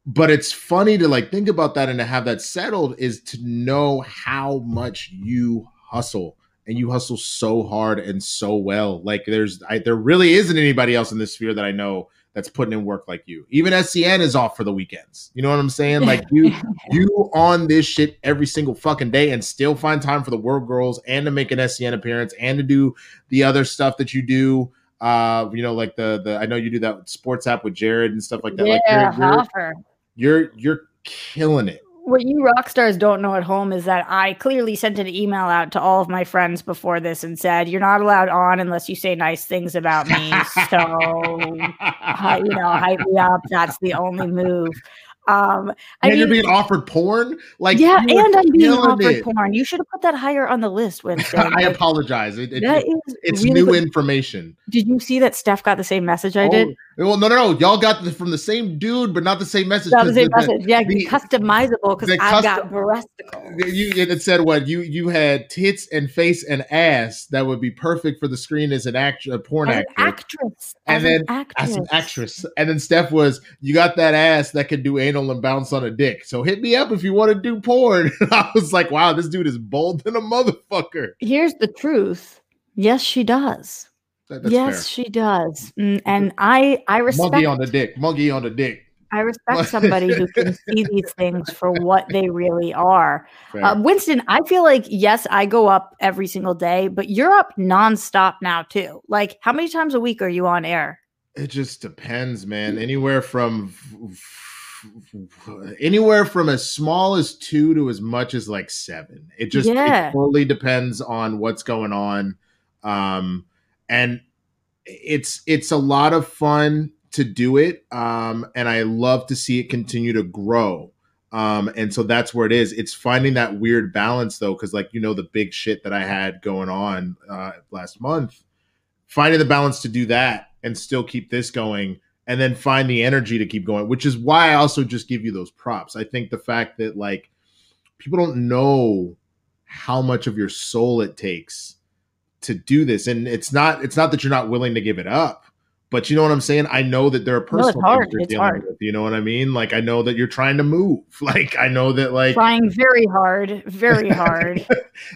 but it's funny to like think about that and to have that settled is to know how much you hustle and you hustle so hard and so well. Like there's, I, there really isn't anybody else in this sphere that I know that's putting in work like you. Even SCN is off for the weekends. You know what I'm saying? Like you, you on this shit every single fucking day and still find time for the World Girls and to make an SCN appearance and to do the other stuff that you do. Uh, you know, like the the I know you do that sports app with Jared and stuff like that. Yeah, like you're, you're, you're you're killing it what you rock stars don't know at home is that I clearly sent an email out to all of my friends before this and said, "You're not allowed on unless you say nice things about me." so, uh, you know, hype me up. That's the only move. Um, I and mean, you're being offered porn, like yeah, and I'm being offered it. porn. You should have put that higher on the list, Winston. I apologize. It, it, it's really new good. information. Did you see that Steph got the same message I oh, did? Well, no, no, no. Y'all got the, from the same dude, but not the same message. Not the same the, message. Yeah, the, customizable because I custom, got breasticles. You it said what you you had tits and face and ass that would be perfect for the screen as an act a porn as actor. Actress. And as then an actress. as an actress. And then Steph was, you got that ass that can do anal and bounce on a dick. So hit me up if you want to do porn. I was like, wow, this dude is bold than a motherfucker. Here's the truth. Yes, she does. That, yes, fair. she does, mm, and I I respect monkey on the dick, monkey on the dick. I respect somebody who can see these things for what they really are. Uh, Winston, I feel like yes, I go up every single day, but you're up nonstop now too. Like, how many times a week are you on air? It just depends, man. Anywhere from anywhere from as small as two to as much as like seven. It just yeah. it totally depends on what's going on. Um, and it's it's a lot of fun to do it um, and i love to see it continue to grow. Um, and so that's where it is. It's finding that weird balance though because like you know the big shit that i had going on uh, last month finding the balance to do that and still keep this going and then find the energy to keep going which is why i also just give you those props. I think the fact that like people don't know how much of your soul it takes to do this. And it's not it's not that you're not willing to give it up but you know what i'm saying? I know that there are personal no, things you're it's dealing hard. with you know what i mean? Like i know that you're trying to move. Like i know that like trying very hard very hard.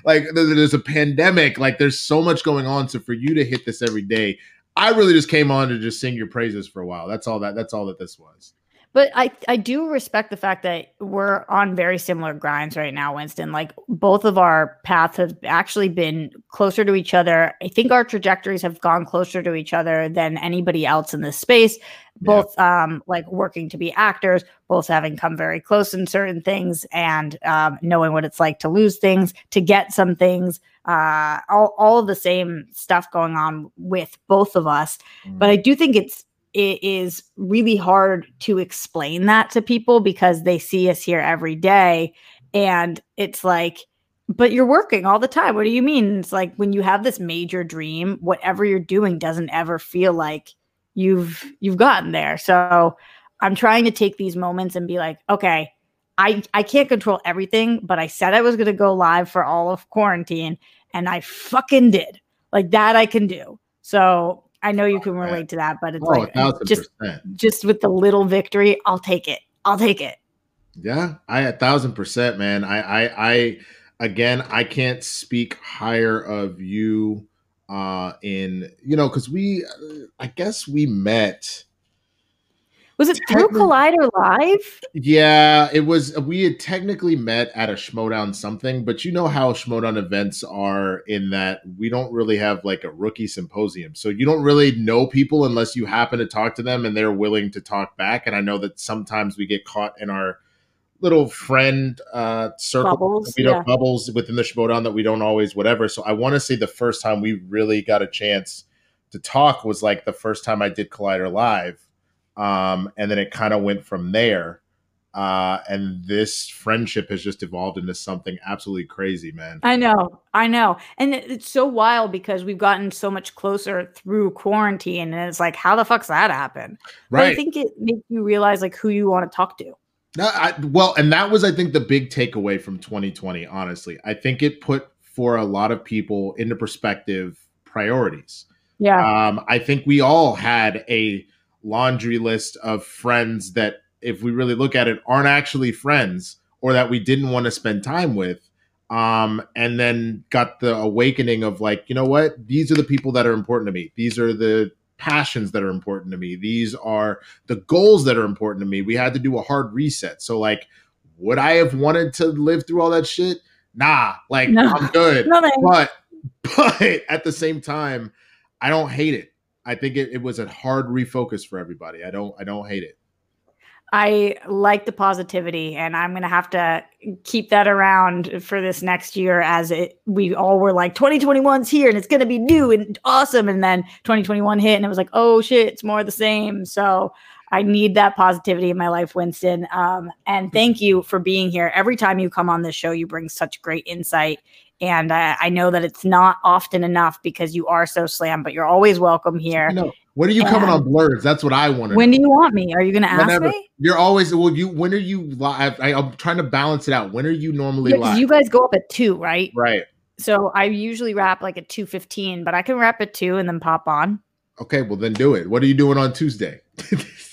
Like there's a pandemic. Like there's so much going on. So for you to hit this every day i really just came on to just sing your praises for a while. That's all that that's all that this was but I, I do respect the fact that we're on very similar grinds right now, Winston. Like both of our paths have actually been closer to each other. I think our trajectories have gone closer to each other than anybody else in this space. Both yeah. um like working to be actors, both having come very close in certain things and um, knowing what it's like to lose things, to get some things, uh all, all of the same stuff going on with both of us. Mm. But I do think it's it is really hard to explain that to people because they see us here every day and it's like but you're working all the time. What do you mean? It's like when you have this major dream whatever you're doing doesn't ever feel like you've you've gotten there. So i'm trying to take these moments and be like okay i i can't control everything but i said i was going to go live for all of quarantine and i fucking did. Like that i can do. So I know you can relate to that, but it's oh, like just just with the little victory, I'll take it. I'll take it. Yeah, I a thousand percent, man. I I I again I can't speak higher of you uh in you know because we uh, I guess we met was it through Collider Live? Yeah, it was. We had technically met at a Schmoedown something, but you know how Schmoedown events are in that we don't really have like a rookie symposium. So you don't really know people unless you happen to talk to them and they're willing to talk back. And I know that sometimes we get caught in our little friend uh circle bubbles, you know, yeah. bubbles within the Schmoedown that we don't always whatever. So I want to say the first time we really got a chance to talk was like the first time I did Collider Live um, and then it kind of went from there. Uh, and this friendship has just evolved into something absolutely crazy, man. I know, I know, and it's so wild because we've gotten so much closer through quarantine, and it's like, how the fuck's that happen? Right. But I think it makes you realize like who you want to talk to. I, well, and that was, I think, the big takeaway from 2020. Honestly, I think it put for a lot of people into perspective priorities. Yeah. Um, I think we all had a laundry list of friends that if we really look at it, aren't actually friends or that we didn't want to spend time with. Um, and then got the awakening of like, you know what? These are the people that are important to me. These are the passions that are important to me. These are the goals that are important to me. We had to do a hard reset. So, like, would I have wanted to live through all that shit? Nah, like no. I'm good. No, but but at the same time, I don't hate it. I think it, it was a hard refocus for everybody. I don't I don't hate it. I like the positivity, and I'm gonna have to keep that around for this next year. As it, we all were like, 2021's here, and it's gonna be new and awesome. And then 2021 hit, and it was like, oh shit, it's more the same. So I need that positivity in my life, Winston. Um, and thank you for being here. Every time you come on this show, you bring such great insight and uh, I know that it's not often enough because you are so slammed, but you're always welcome here. No, when are you and coming on Blurs? That's what I want to. When do you want me? Are you going to ask me? You're always well. You when are you live? I, am trying to balance it out. When are you normally yeah, live? You guys go up at two, right? Right. So I usually wrap like at two fifteen, but I can wrap at two and then pop on. Okay, well then do it. What are you doing on Tuesday?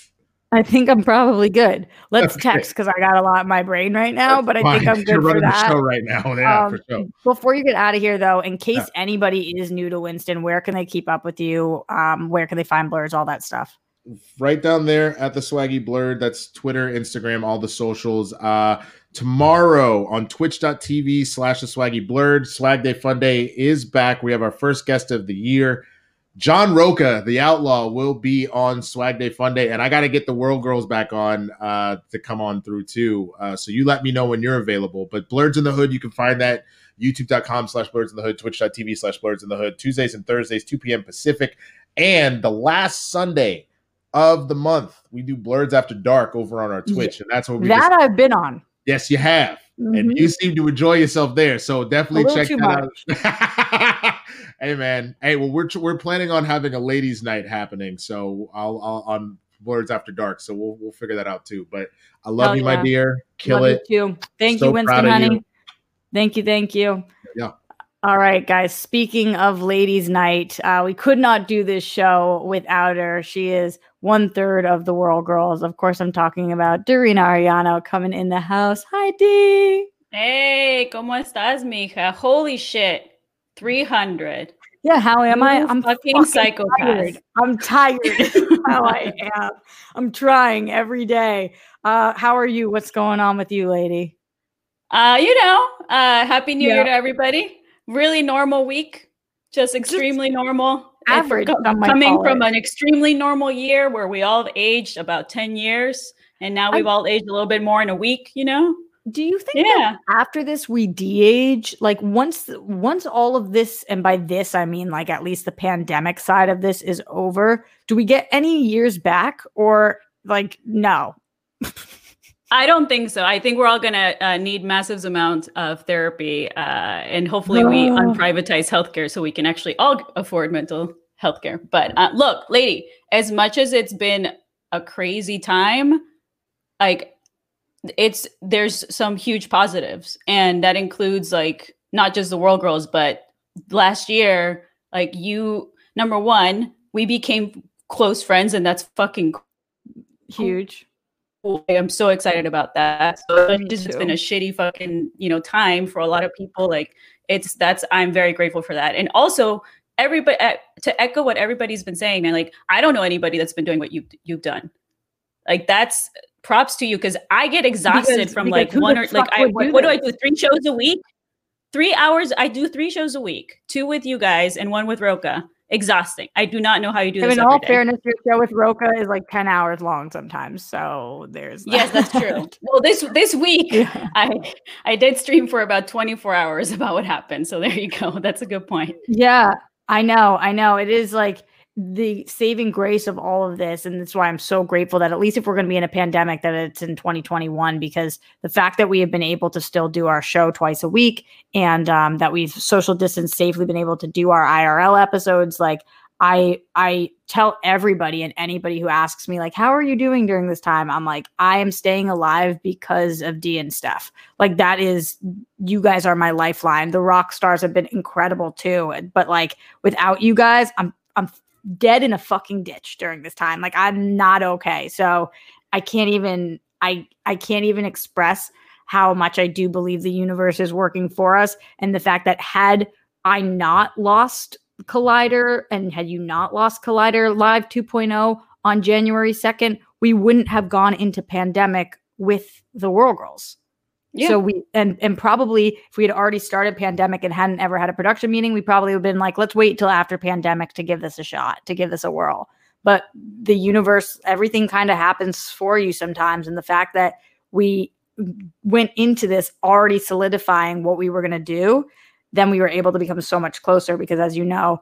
I think I'm probably good. Let's okay. text because I got a lot in my brain right now, That's but I fine. think I'm good You're for that. show right now. Yeah, um, for sure. Before you get out of here, though, in case yeah. anybody is new to Winston, where can they keep up with you? Um, where can they find blurs? All that stuff. Right down there at the Swaggy Blurred. That's Twitter, Instagram, all the socials. Uh, tomorrow on twitch.tv slash the swaggy blurred swag day fun day is back we have our first guest of the year John Roca, the outlaw, will be on Swag Day Fun Day, and I got to get the World Girls back on uh, to come on through too. Uh, so you let me know when you're available. But Blurs in the Hood, you can find that youtube.com slash blurs in the hood, twitch.tv slash blurs in the hood, Tuesdays and Thursdays, 2 p.m. Pacific. And the last Sunday of the month, we do Blurs After Dark over on our Twitch. And that's what we That just- I've been on. Yes, you have. Mm-hmm. And you seem to enjoy yourself there. So definitely check that out. hey man, hey, well we're we're planning on having a ladies' night happening, so I'll, I'll on Blurs After Dark, so we'll we'll figure that out too. But I love you, yeah. my dear. Kill love it. You too. Thank so you, Winston, honey. You. Thank you, thank you. All right, guys. Speaking of ladies' night, uh, we could not do this show without her. She is one third of the World Girls. Of course, I'm talking about Dorina Arellano coming in the house. Hi, D. Hey, ¿cómo estás, mija? Holy shit. 300. Yeah, how am I? I'm fucking, fucking psychopath. Tired. I'm tired. how I am. I'm trying every day. Uh, how are you? What's going on with you, lady? Uh, you know, uh, happy new yeah. year to everybody. Really normal week. Just extremely Just normal. Average. Co- coming from an extremely normal year where we all aged about 10 years and now we've I, all aged a little bit more in a week, you know? Do you think yeah. after this we de-age? Like once once all of this, and by this I mean like at least the pandemic side of this is over, do we get any years back or like no? I don't think so. I think we're all gonna uh, need massive amounts of therapy, uh, and hopefully we unprivatize healthcare so we can actually all afford mental healthcare. But uh, look, lady, as much as it's been a crazy time, like it's there's some huge positives and that includes like not just the world girls but last year like you number one we became close friends and that's fucking huge. I'm so excited about that so it's just been a shitty fucking you know time for a lot of people like it's that's i'm very grateful for that and also everybody to echo what everybody's been saying man like i don't know anybody that's been doing what you've you've done like that's props to you because I get exhausted because, from because like one or like I what, what do I do? Three shows a week? Three hours. I do three shows a week, two with you guys and one with Roca. Exhausting. I do not know how you do I this. In all day. fairness, your show with Roca is like 10 hours long sometimes. So there's that. Yes, that's true. well, this this week yeah. I I did stream for about 24 hours about what happened. So there you go. That's a good point. Yeah, I know. I know. It is like the saving grace of all of this and that's why i'm so grateful that at least if we're going to be in a pandemic that it's in 2021 because the fact that we have been able to still do our show twice a week and um, that we've social distance safely been able to do our irl episodes like i i tell everybody and anybody who asks me like how are you doing during this time? I'm like i am staying alive because of d and stuff like that is you guys are my lifeline. The rock stars have been incredible too but like without you guys i'm i'm dead in a fucking ditch during this time. Like I'm not okay. So I can't even I I can't even express how much I do believe the universe is working for us and the fact that had I not lost Collider and had you not lost Collider Live 2.0 on January 2nd, we wouldn't have gone into pandemic with the World Girls. Yeah. So we and and probably if we had already started pandemic and hadn't ever had a production meeting, we probably would have been like, let's wait till after pandemic to give this a shot, to give this a whirl. But the universe, everything kind of happens for you sometimes. And the fact that we went into this already solidifying what we were going to do, then we were able to become so much closer because as you know,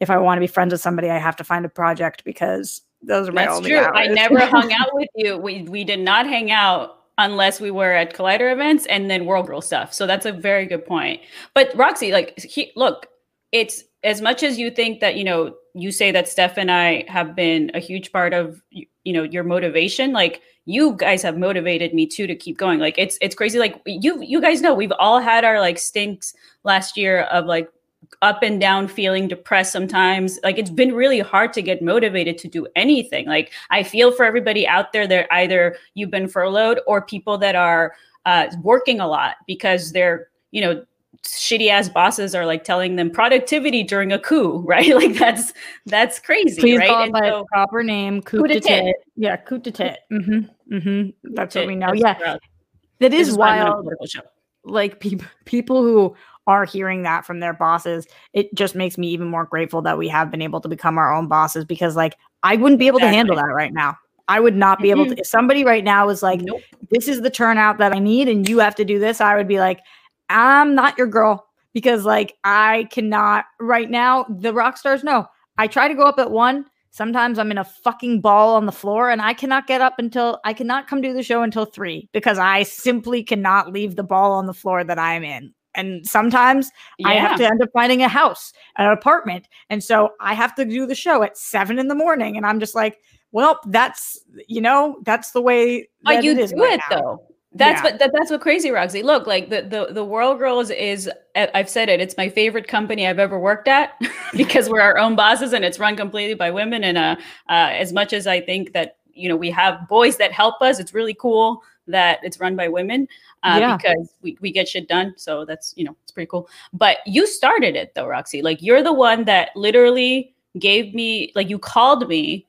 if I want to be friends with somebody, I have to find a project because those are my That's only true. hours. I never hung out with you. We we did not hang out unless we were at Collider events and then World Girl stuff. So that's a very good point. But Roxy, like, he, look, it's as much as you think that you know you say that Steph and I have been a huge part of you know your motivation. Like you guys have motivated me too to keep going. Like it's it's crazy. Like you you guys know we've all had our like stinks last year of like up and down feeling depressed sometimes like it's been really hard to get motivated to do anything like i feel for everybody out there that either you've been furloughed or people that are uh, working a lot because they're you know shitty ass bosses are like telling them productivity during a coup right like that's that's crazy Please right call it And by so- its proper name, coup, Coup de de tit. tit. Yeah, coup de tit. Mm-hmm. Mm-hmm. That's what we know. That's Yeah, that is why I'm not a wild. like people people who are hearing that from their bosses it just makes me even more grateful that we have been able to become our own bosses because like i wouldn't be able to handle that right now. I would not be able to mm-hmm. if somebody right now was like Nope. this is the turnout that i need and you have to do this i would be like i'm not your girl because like i cannot right now the rock stars know i try to go up at one. Sometimes i'm in a fucking ball on the floor and i cannot get up until i cannot come do the show until three because i simply cannot leave the ball on the floor that i'm in and sometimes I have to end up finding a house, an apartment. And so I have to do the show at seven in the morning. And I'm just like, well, that's, you know, that's the way But you it is do right it now. though. That's Yeah. what that, that's what crazy Roxy. Look, like the the the World Girls is I've said it. It's my favorite company I've ever worked at because we're our own bosses and it's run completely by women. And uh, uh, as much as I think that you know we have boys that help us, it's really cool that it's run by women uh, Yeah. because we, we get shit done. So that's you know it's pretty cool. But you started it though, Roxy. Like you're the one that literally gave me like you called me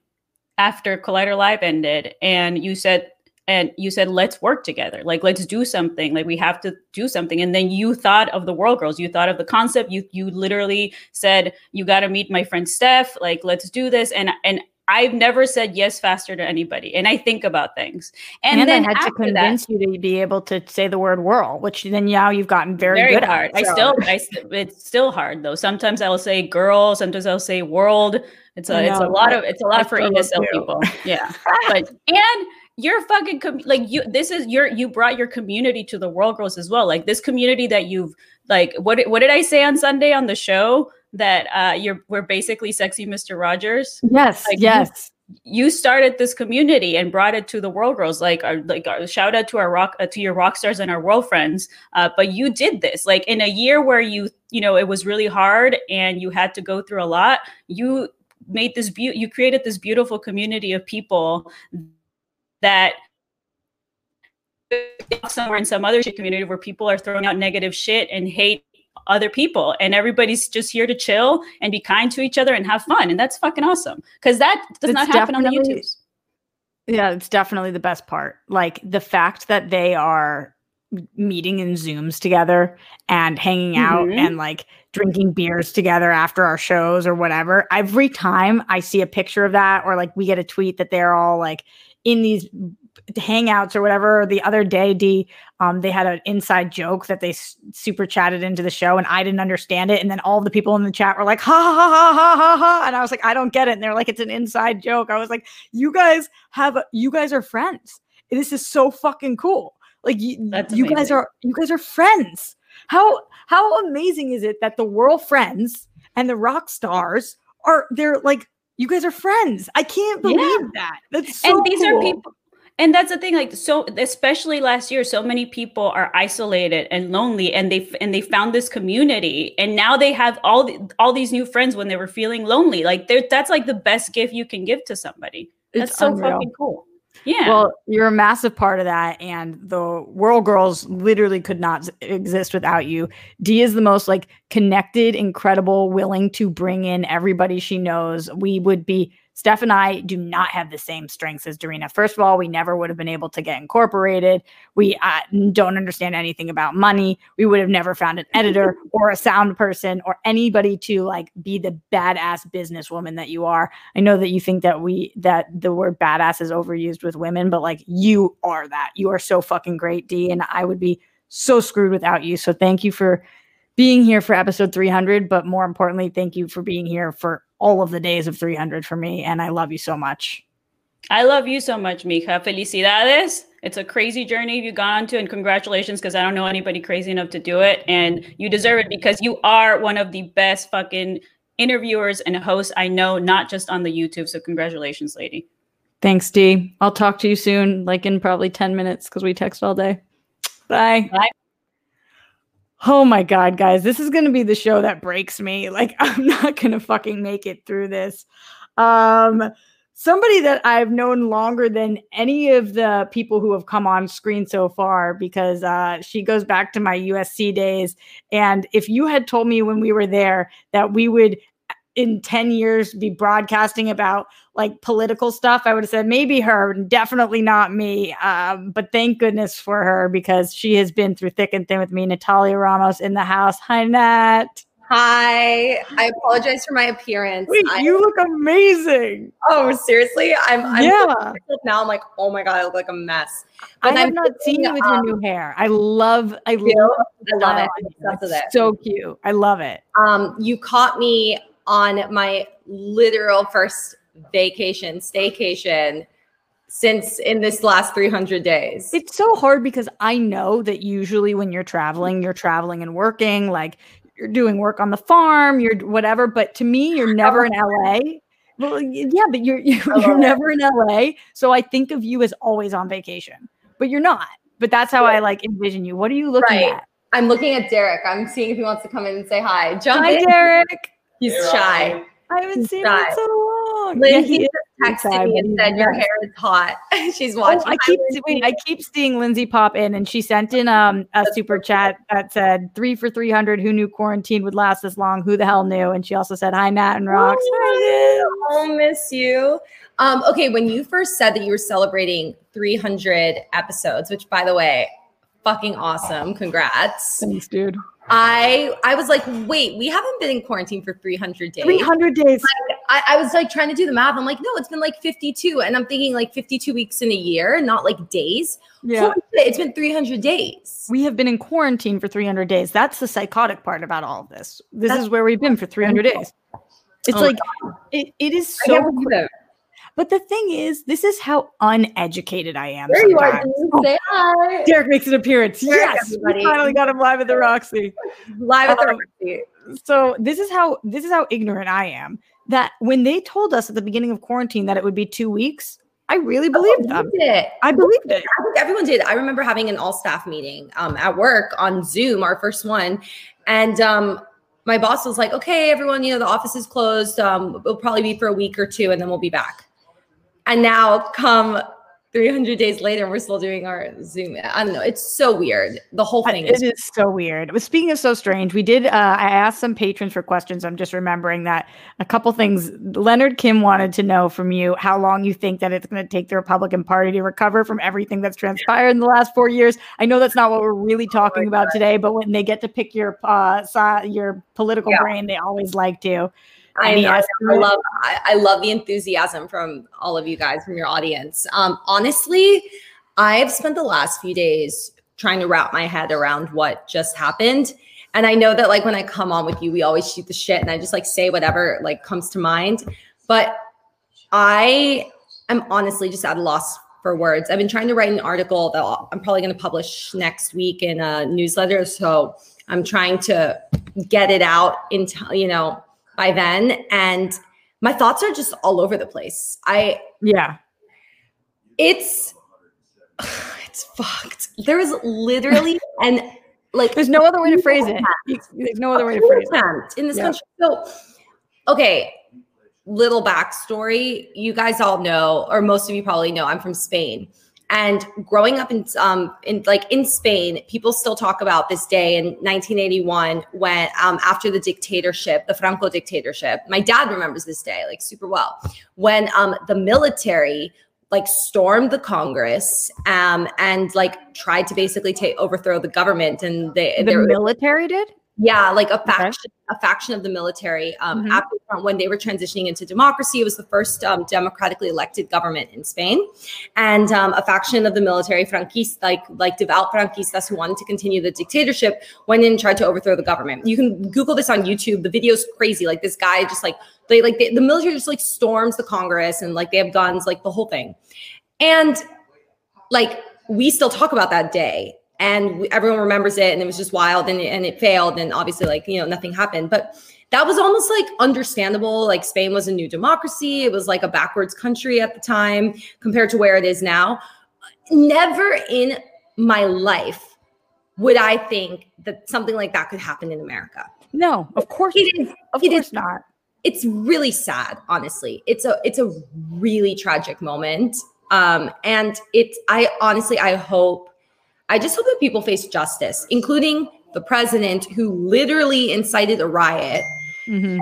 after Collider Live ended and you said and you said let's work together like let's do something like we have to do something and then you thought of the world girls you thought of the concept you you literally said you got to meet my friend Steph like let's do this and and I've never said yes faster to anybody and I think about things and, And, then I had to after that- convince you to be able to say the word whirl, which then now you've gotten very, very good hard. at. I so- still, I st- it's still hard though. Sometimes I'll say girl, sometimes I'll say world. It's a, I it's a lot of, it's a lot for ESL people. Yeah, but and you're fucking com- like you. This is your you brought your community to the World Girls as well. Like this community that you've like. What what did I say on Sunday on the show? That uh, you're we're basically sexy Mr. Rogers yes, like, you- yes. you started this community and brought it to the world girls like our like our, shout out to our rock uh, to your rock stars and our world friends uh, but you did this like in a year where you you know it was really hard and you had to go through a lot you made this beauty you created this beautiful community of people that somewhere in some other community where people are throwing out negative shit and hate other people and everybody's just here to chill and be kind to each other and have fun and that's fucking awesome because that does It's not happen on the definitely- Yeah, it's definitely the best part. Like the fact that they are meeting in Zooms together and hanging out Mhm. and like drinking beers together after our shows or whatever. Every time I see a picture of that or like we get a tweet that they're all like in these hangouts or whatever. The other day, D, um, they had an inside joke that they s- super chatted into the show and I didn't understand it. And then all the people in the chat were like, ha ha ha ha ha ha. And I was like, I don't get it. And they're like, it's an inside joke. I was like, you guys have, you guys are friends. This is so fucking cool. Like you, you guys are, you guys are friends. How, how amazing is it that the world friends and the rock stars are, they're like, you guys are friends. I can't Yeah. believe that. That's so and these are people and that's the thing like so especially last year so many people are isolated and lonely and they and they found this community and now they have all the, all these new friends when they were feeling lonely like that's like the best gift you can give to somebody It's that's so unreal. fucking cool Yeah. Well, you're a massive part of that. And the World Girls literally could not exist without you. Dee is the most like connected, incredible, willing to bring in everybody she knows. We would be Steph and I do not have the same strengths as Dorina. First of all, we never would have been able to get incorporated. We uh, don't understand anything about money. We would have never found an editor or a sound person or anybody to like be the badass businesswoman that you are. I know that you think that we that the word badass is overused with women, but like you are that. You are so fucking great, Dee, and I would be so screwed without you. So thank you for being here for episode 300, but more importantly, thank you for being here for all of the days of 300 for me. And I love you so much. I love you so much, Mija. Felicidades. It's a crazy journey you've gone on to, and congratulations because I don't know anybody crazy enough to do it. And you deserve it because you are one of the best fucking interviewers and hosts I know, not just on the YouTube. So, congratulations, lady. Thanks, Dee. I'll talk to you soon, like in probably 10 minutes because we text all day. Bye. Bye. Oh my God, guys, this is going to be the show that breaks me. Like, I'm not going to fucking make it through this. Um, somebody that I've known longer than any of the people who have come on screen so far, because uh, she goes back to my USC days. And if you had told me when we were there that we would in 10 years be broadcasting about like political stuff, I would have said maybe her, definitely not me. Um, but thank goodness for her because she has been through thick and thin with me. Natalia Ramos in the house. Hi, Nat. Hi. I apologize for my appearance. Wait, I, you look amazing. oh, seriously? I'm, I'm yeah. now I'm like, oh my God, I look like a mess. I have I'm not seen you with um, your new hair. I love, I love, I love it. I'm style. obsessed with It's it. so cute. I love it. Um, you caught me on my literal first vacation, staycation since in this last 300 days. It's so hard because I know that usually when you're traveling, you're traveling and working, like you're doing work on the farm, you're whatever. But to me, you're never in LA. Well, yeah, but you're you're, never in LA. So I think of you as always on vacation, but you're not. But that's how I like envision you. What are you looking Right. at? I'm looking at Derek. I'm seeing if he wants to come in and say hi. Jump Hi, in. Derek. He's shy. I haven't He's seen him in so long. Yeah, Lindsay he just texted me and said your hair is hot. She's Oh, watching. I keep Lindsay. wait, I keep seeing Lindsay pop in, and she sent in um a super chat that said three for three hundred. Who knew quarantine would last this long? Who the hell knew? And she also said hi, Nat and Rox. I'll miss you. Um, okay, when you first said that you were celebrating 300 episodes, which by the way, fucking awesome. Congrats. Thanks, dude. I I was like, wait, we haven't been in quarantine for 300 days. Three hundred days. I, I was like trying to do the math. I'm like, no, it's been like 52. And I'm thinking like 52 weeks in a year, not like days. Yeah, it's been 300 days. we have been in quarantine for three hundred days. That's the psychotic part about all of this. This That's- is where we've been for three hundred days. It's Oh like it, it is so. But the thing is, this is how uneducated I am. There you are. sometimes. Denise. Say hi. Derek makes an appearance. Derek, yes, we finally got him live at the Roxy. Live at the Um, Roxy. so this is how this is how ignorant I am. That when they told us at the beginning of quarantine that it would be two weeks, I really believed them. Believed it. I believed it. I think everyone did. I remember having an all staff meeting um, at work on Zoom, our first one. And um, my boss was like, okay, everyone, you know, the office is closed. Um, it'll probably be for a week or two and then we'll be back. And now, come 300 days later, and we're still doing our Zoom. I don't know. It's so weird. The whole thing It is. is so weird. But speaking of so strange, we did. Uh, I asked some patrons for questions. I'm just remembering that a couple things. Leonard Kim wanted to know from you how long you think that it's going to take the Republican Party to recover from everything that's transpired in the last four years. I know that's not what we're really talking about today, but when they get to pick your uh, si- your political Yeah. brain, they always like to. I. I love I, I love the enthusiasm from all of you guys from your audience. Um, honestly, I've spent the last few days trying to wrap my head around what just happened. And I know that like when I come on with you, we always shoot the shit and I just like say whatever like comes to mind. But I am honestly just at a loss for words. I've been trying to write an article that I'm probably going to publish next week in a newsletter. So I'm trying to get it out in, t- you know, by then. And my thoughts are just all over the place. I, Yeah. it's, it's fucked. There was literally and like There's no other way to phrase it. There's no other way to phrase it. in this Yeah. country. So, okay, little backstory. You guys all know, or most of you probably know, I'm from Spain. And growing up in um in like in Spain, people still talk about this day in 1981 when um after the dictatorship, the Franco dictatorship. My dad remembers this day like super well. When um the military like stormed the Congress um and like tried to basically take overthrow the government and they the military did yeah, like a faction, okay. a faction of the military. Um, mm-hmm. after when they were transitioning into democracy, it was the first um, democratically elected government in Spain, and um, a faction of the military, franquistas, like like devout franquistas who wanted to continue the dictatorship, went in and tried to overthrow the government. You can Google this on YouTube. The video's crazy. Like this guy just like they like they, the military just like storms the Congress and like they have guns, like the whole thing, and like we still talk about that day and everyone remembers it and it was just wild and, and it failed and obviously like you know nothing happened. But that was almost like understandable. Like spain was a new democracy. It was like a backwards country at the time compared to where it is now. Never in my life would i think that something like that could happen in america. No of course it is of it course is, not. It's really sad honestly. It's a it's a really tragic moment. Um and it's i honestly i hope I just hope that people face justice, including the president who literally incited a riot. Mm-hmm.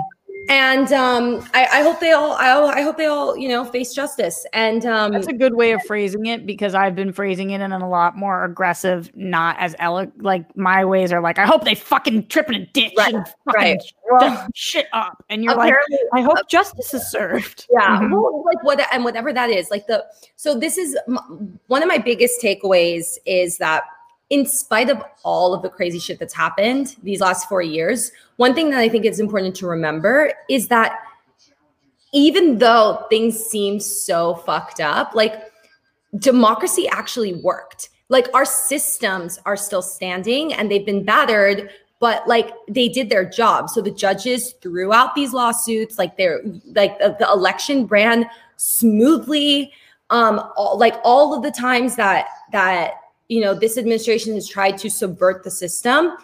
And um, I, I, hope they all, I, I, hope they all, you know, face justice. And um, that's a good way of phrasing it because I've been phrasing it in a lot more aggressive, not as elo- like my ways are like, I hope they fucking trip in a ditch right, and fucking right. Shit up. And you're like, I hope uh, justice is served. Yeah, mm-hmm. well, like what, and whatever that is, like the. So this is m- one of my biggest takeaways is that in spite of all of the crazy shit that's happened these last four years, one thing that I think is important to remember is that even though things seem so fucked up, like democracy actually worked. Like our systems are still standing and they've been battered, but like they did their job. So the judges threw out these lawsuits, like they're like the, the election ran smoothly. Um, all, like all of the times that that you know this administration has tried to subvert the system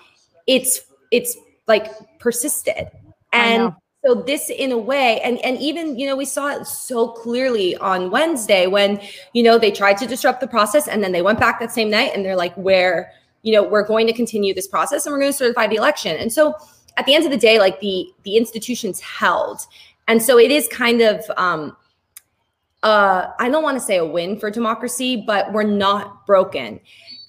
it's it's like persisted. And so this in a way and and even you know we saw it so clearly on wednesday when you know they tried to disrupt the process and then they went back that same night and they're like where you know we're going to continue this process and we're going to certify the election. And so at the end of the day like the the institutions held. And so it is kind of um uh, I don't want to say a win for democracy, but we're not broken.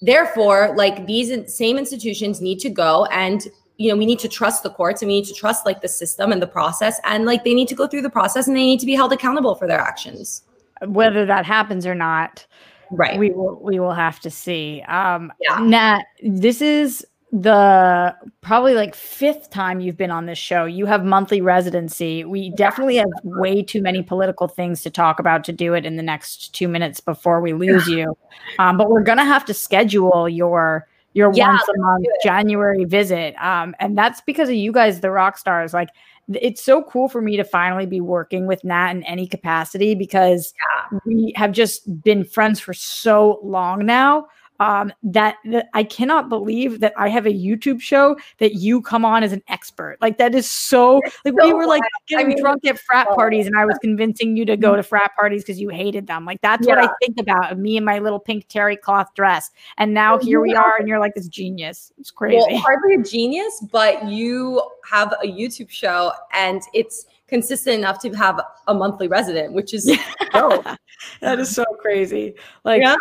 Therefore, like these same institutions need to go and you know we need to trust the courts and we need to trust like the system and the process and like they need to go through the process and they need to be held accountable for their actions whether that happens or not right we will we will have to see um yeah. nat this is the probably like fifth time you've been on this show. You have monthly residency. We definitely have way too many political things to talk about to do it in the next two minutes before we lose you. Um, but we're gonna have to schedule your your yeah, once a month January visit. Um, and that's because of you guys, the rock stars. Like it's so cool for me to finally be working with Nat in any capacity because yeah. we have just been friends for so long now um, that, that I cannot believe that I have a YouTube show that you come on as an expert. Like that is so like so we were like getting I mean, drunk at frat parties and I was convincing you to go to frat parties because you hated them. Like that's yeah. what I think about me and my little pink terry cloth dress. And now here we are, and you're like this genius. It's crazy. Well, hardly a genius, but you have a YouTube show and it's consistent enough to have a monthly resident, which is dope. that is so crazy. Like, yeah.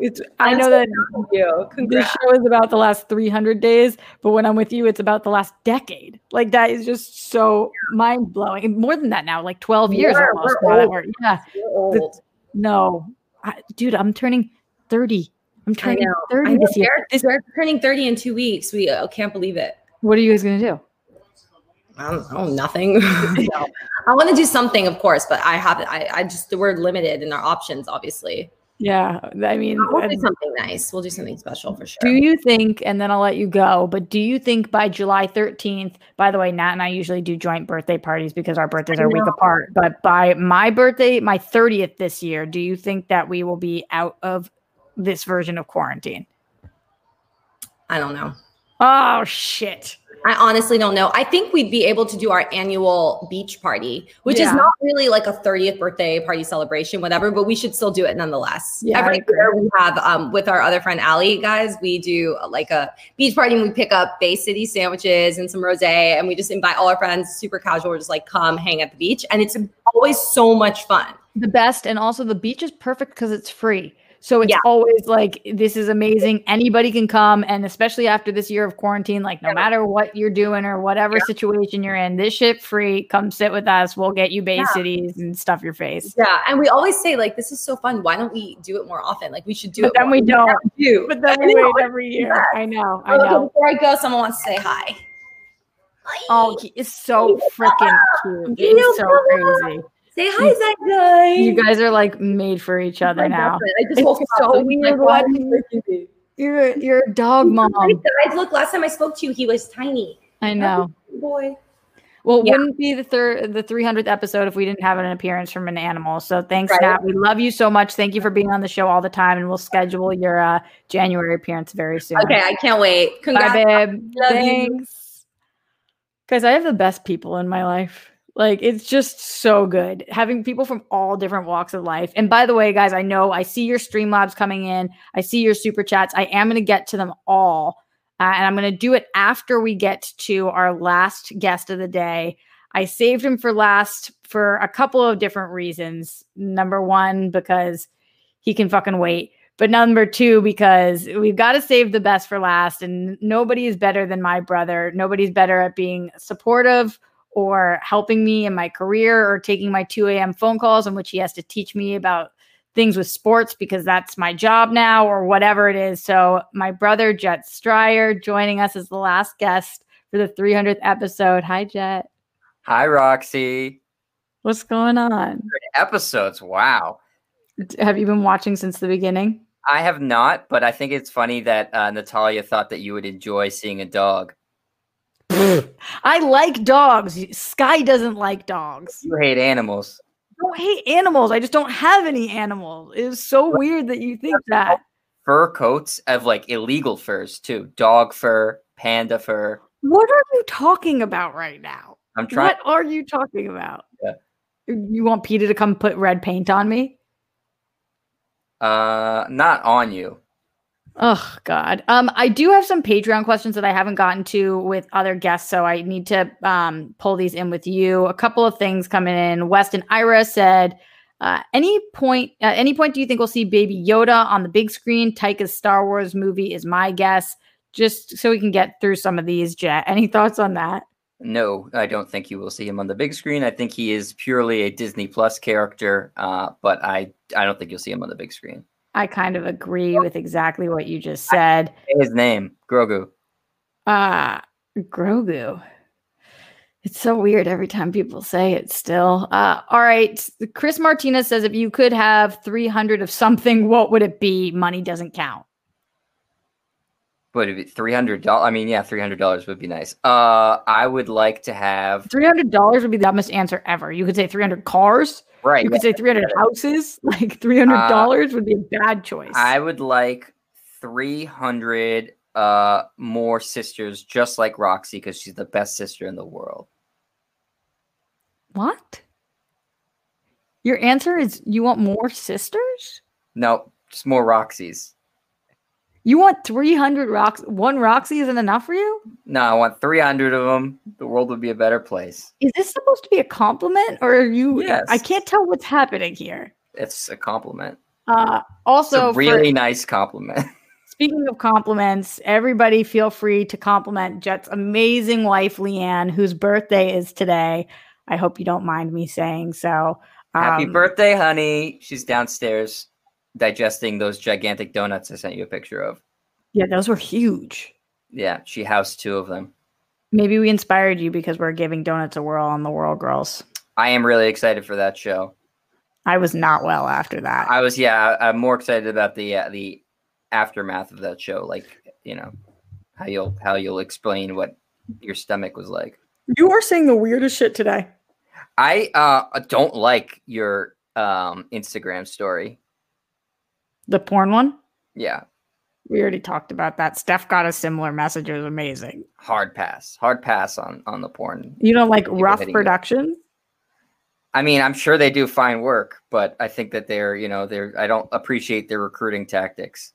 it's I know that you. this show is about the last 300 days, but when I'm with you, it's about the last decade. Like, that is just so mind blowing. More than that now, like 12 years yeah, almost. Whatever. Yeah. The, no, I, dude, I'm turning 30. I'm turning 30 this year. This, we're turning 30 in two weeks. We uh, can't believe it. What are you guys going to do? I don't know, nothing. I want to do something, of course, but I haven't. I, I just we're limited in our options, obviously. Yeah, I mean, we'll do something nice. We'll do something special for sure. Do you think? And then I'll let you go. But do you think by July 13th? By the way, Nat and I usually do joint birthday parties because our birthdays are a week apart. But by my birthday, my 30th this year, do you think that we will be out of this version of quarantine? I don't know. Oh shit! I honestly don't know. I think we'd be able to do our annual beach party, which Yeah. is not really like a 30th birthday party celebration, whatever, but we should still do it nonetheless. Yeah, Every year we have um with our other friend Allie, guys, we do uh, like a beach party and we pick up Bay City sandwiches and some rosé and we just invite all our friends, super casual, just like come hang at the beach. And it's always so much fun. the best and also the beach is perfect because it's free so it's Yeah. always like this is amazing anybody can come and especially after this year of quarantine like no Yeah. matter what you're doing or whatever situation you're in this shit free come sit with us we'll get you bay Yeah. cities and stuff your face Yeah. And we always say, like, this is so fun. Why don't we do it more often? Like we should do But it. then we don't. do. but then we wait every year i know i know Before I go, someone wants to say hi. oh he is so freaking cute it's so crazy Say hi, Zach guy. you guys are like made for each other now I just It's woke him up, so weird "Why watching you. You're you're a dog mom Guys, look, last time I spoke to you, he was tiny. i know Boy. Well, it Yeah. wouldn't be the third, the 300th episode if we didn't have an appearance from an animal. So thanks, Right. Nat. We love you so much. Thank you for being on the show all the time, and we'll schedule your uh, January appearance very soon. Okay, I can't wait. bye, Congrats. babe. Love you. Thanks, guys. I have the best people in my life. Like it's just so good having people from all different walks of life. And by the way, guys, I know I see your Streamlabs coming in. I see your super chats. I am going to get to them all. Uh, and I'm going to do it after we get to our last guest of the day. I saved him for last for a couple of different reasons. Number one, because he can fucking wait. But number two, because we've got to save the best for last. And nobody is better than my brother. Nobody's better at being supportive or helping me in my career or taking my 2 a.m. phone calls in which he has to teach me about things with sports because that's my job now or whatever it is. So, my brother, Jet Striar, joining us as the last guest for the 300th episode. Hi, Jet. Hi, Roxy. What's going on? Episodes. Wow. Have you been watching since the beginning? I have not, but I think it's funny that uh, Natalia thought that you would enjoy seeing a dog. I like dogs. Sky doesn't like dogs. You hate animals. I don't hate animals. I just don't have any animals. It's so weird that you think that. Fur coats of like illegal furs too. Dog fur, panda fur. What are you talking about right now? I'm trying. What are you talking about? Yeah. You want Peter to come put red paint on me? Uh, not on you. Oh God. Um, I do have some Patreon questions that I haven't gotten to with other guests, so I need to um pull these in with you. A couple of things coming in. Weston Ira said, uh, any point, uh, any point do you think we'll see Baby Yoda on the big screen? Taika's Star Wars movie is my guess. Just so we can get through some of these. Jet, any thoughts on that? No, I don't think you will see him on the big screen. I think he is purely a Disney Plus character, uh, but I I don't think you'll see him on the big screen. I kind of agree with exactly what you just said. His name, Grogu. Uh Grogu. It's so weird every time people say it still. Uh all right. Chris Martinez says if you could have 300 of something, what would it be? Money doesn't count. But three hundred dollars. I mean, yeah, three hundred dollars would be nice. Uh, I would like to have $300 would be the dumbest answer ever. You could say 300 cars. right. You could say 300 houses. Like $300 would be a bad choice. I would like 300 uh more sisters just like Roxy because she's the best sister in the world. what? Your answer is you want more sisters? No, just more Roxys. You want 300 rocks? One Roxy isn't enough for you? No, I want 300 of them. The world would be a better place. Is this supposed to be a compliment or are you? Yes. I can't tell what's happening here. It's a compliment. Uh, also, a for- really nice compliment. speaking of compliments, everybody feel free to compliment Jet's amazing wife, Leanne, whose birthday is today. I hope you don't mind me saying so. Happy Um, birthday, honey. She's downstairs digesting those gigantic donuts I sent you a picture of. Yeah, those were huge. Yeah, she housed two of them. Maybe we inspired you because we're giving donuts a whirl on the World Girls. I am really excited for that show. I was not well after that. I was, yeah, I- I'm more excited about the uh, the aftermath of that show. Like, you know, how you'll how you'll explain what your stomach was like. you are saying the weirdest shit today. I uh don't like your um Instagram story. The porn one? Yeah, We already talked about that. Steph got a similar message. It was amazing. Hard pass. Hard pass on on the porn. You don't like People rough it. production? I mean, I'm sure they do fine work, but I think that they're, you know, they're I don't appreciate their recruiting tactics.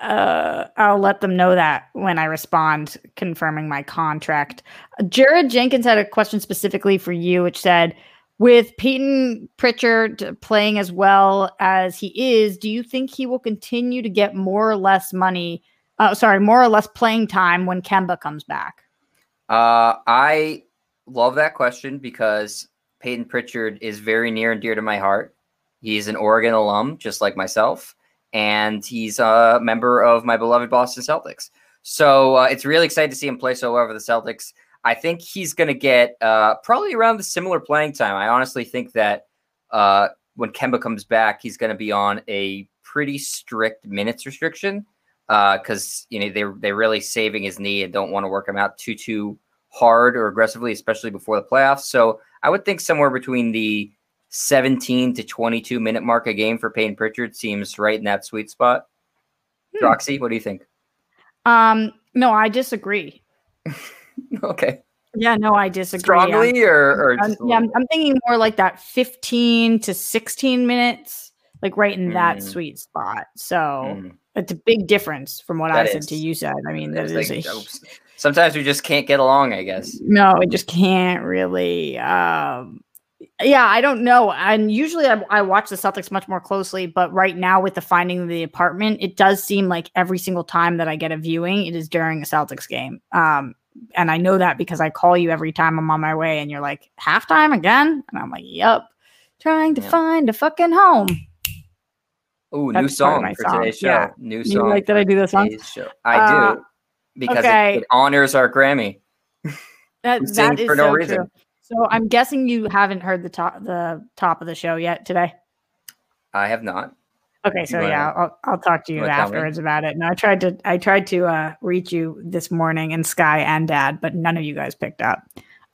uh, I'll let them know that when I respond confirming my contract. Jared Jenkins had a question specifically for you, which said, with Payton Pritchard playing as well as he is, do you think he will continue to get more or less money? Uh, sorry, more or less playing time when Kemba comes back? Uh, I love that question because Payton Pritchard is very near and dear to my heart. He's an Oregon alum, just like myself, and he's a member of my beloved Boston Celtics. So uh, it's really exciting to see him play so well for the Celtics. I think he's going to get uh, probably around the similar playing time. I honestly think that uh, when Kemba comes back, he's going to be on a pretty strict minutes restriction because you know they they're really saving his knee and don't want to work him out too too hard or aggressively, especially before the playoffs. So I would think somewhere between the 17 to 22 minute mark a game for Payton Pritchard seems right in that sweet spot. Hmm. Roxy, what do you think? Um, no, I disagree. okay, Yeah, no, I disagree. I'm- strongly or, or I'm, yeah, I'm, I'm thinking more like that 15 to 16 minutes, like right in that Mm. sweet spot. So? Mm. it's a big difference from what I That said to you said. I mean, that is like, a, sometimes we just can't get along. I guess. no, we just can't really. Um, yeah, I don't know. And usually I, I watch the Celtics much more closely, but right now with the finding of the apartment, it does seem like every single time that I get a viewing, it is during a Celtics game. Um, and I know that because I call you every time I'm on my way, and you're like halftime again, and I'm like, "Yep." Trying to Yeah. find a fucking home. Ooh, new That's song for song, today's show. yeah. New You song. like that I do this song? show. I Uh, do because okay. it, it honors our Grammy. That, that is for no so reason. true. So I'm guessing you haven't heard the top the top of the show yet today. I have not. Okay, so wanna- yeah, I'll, I'll talk to you wanna tell me? afterwards about it. No, I tried to I tried to uh, reach you this morning and Sky and Dad, but none of you guys picked up.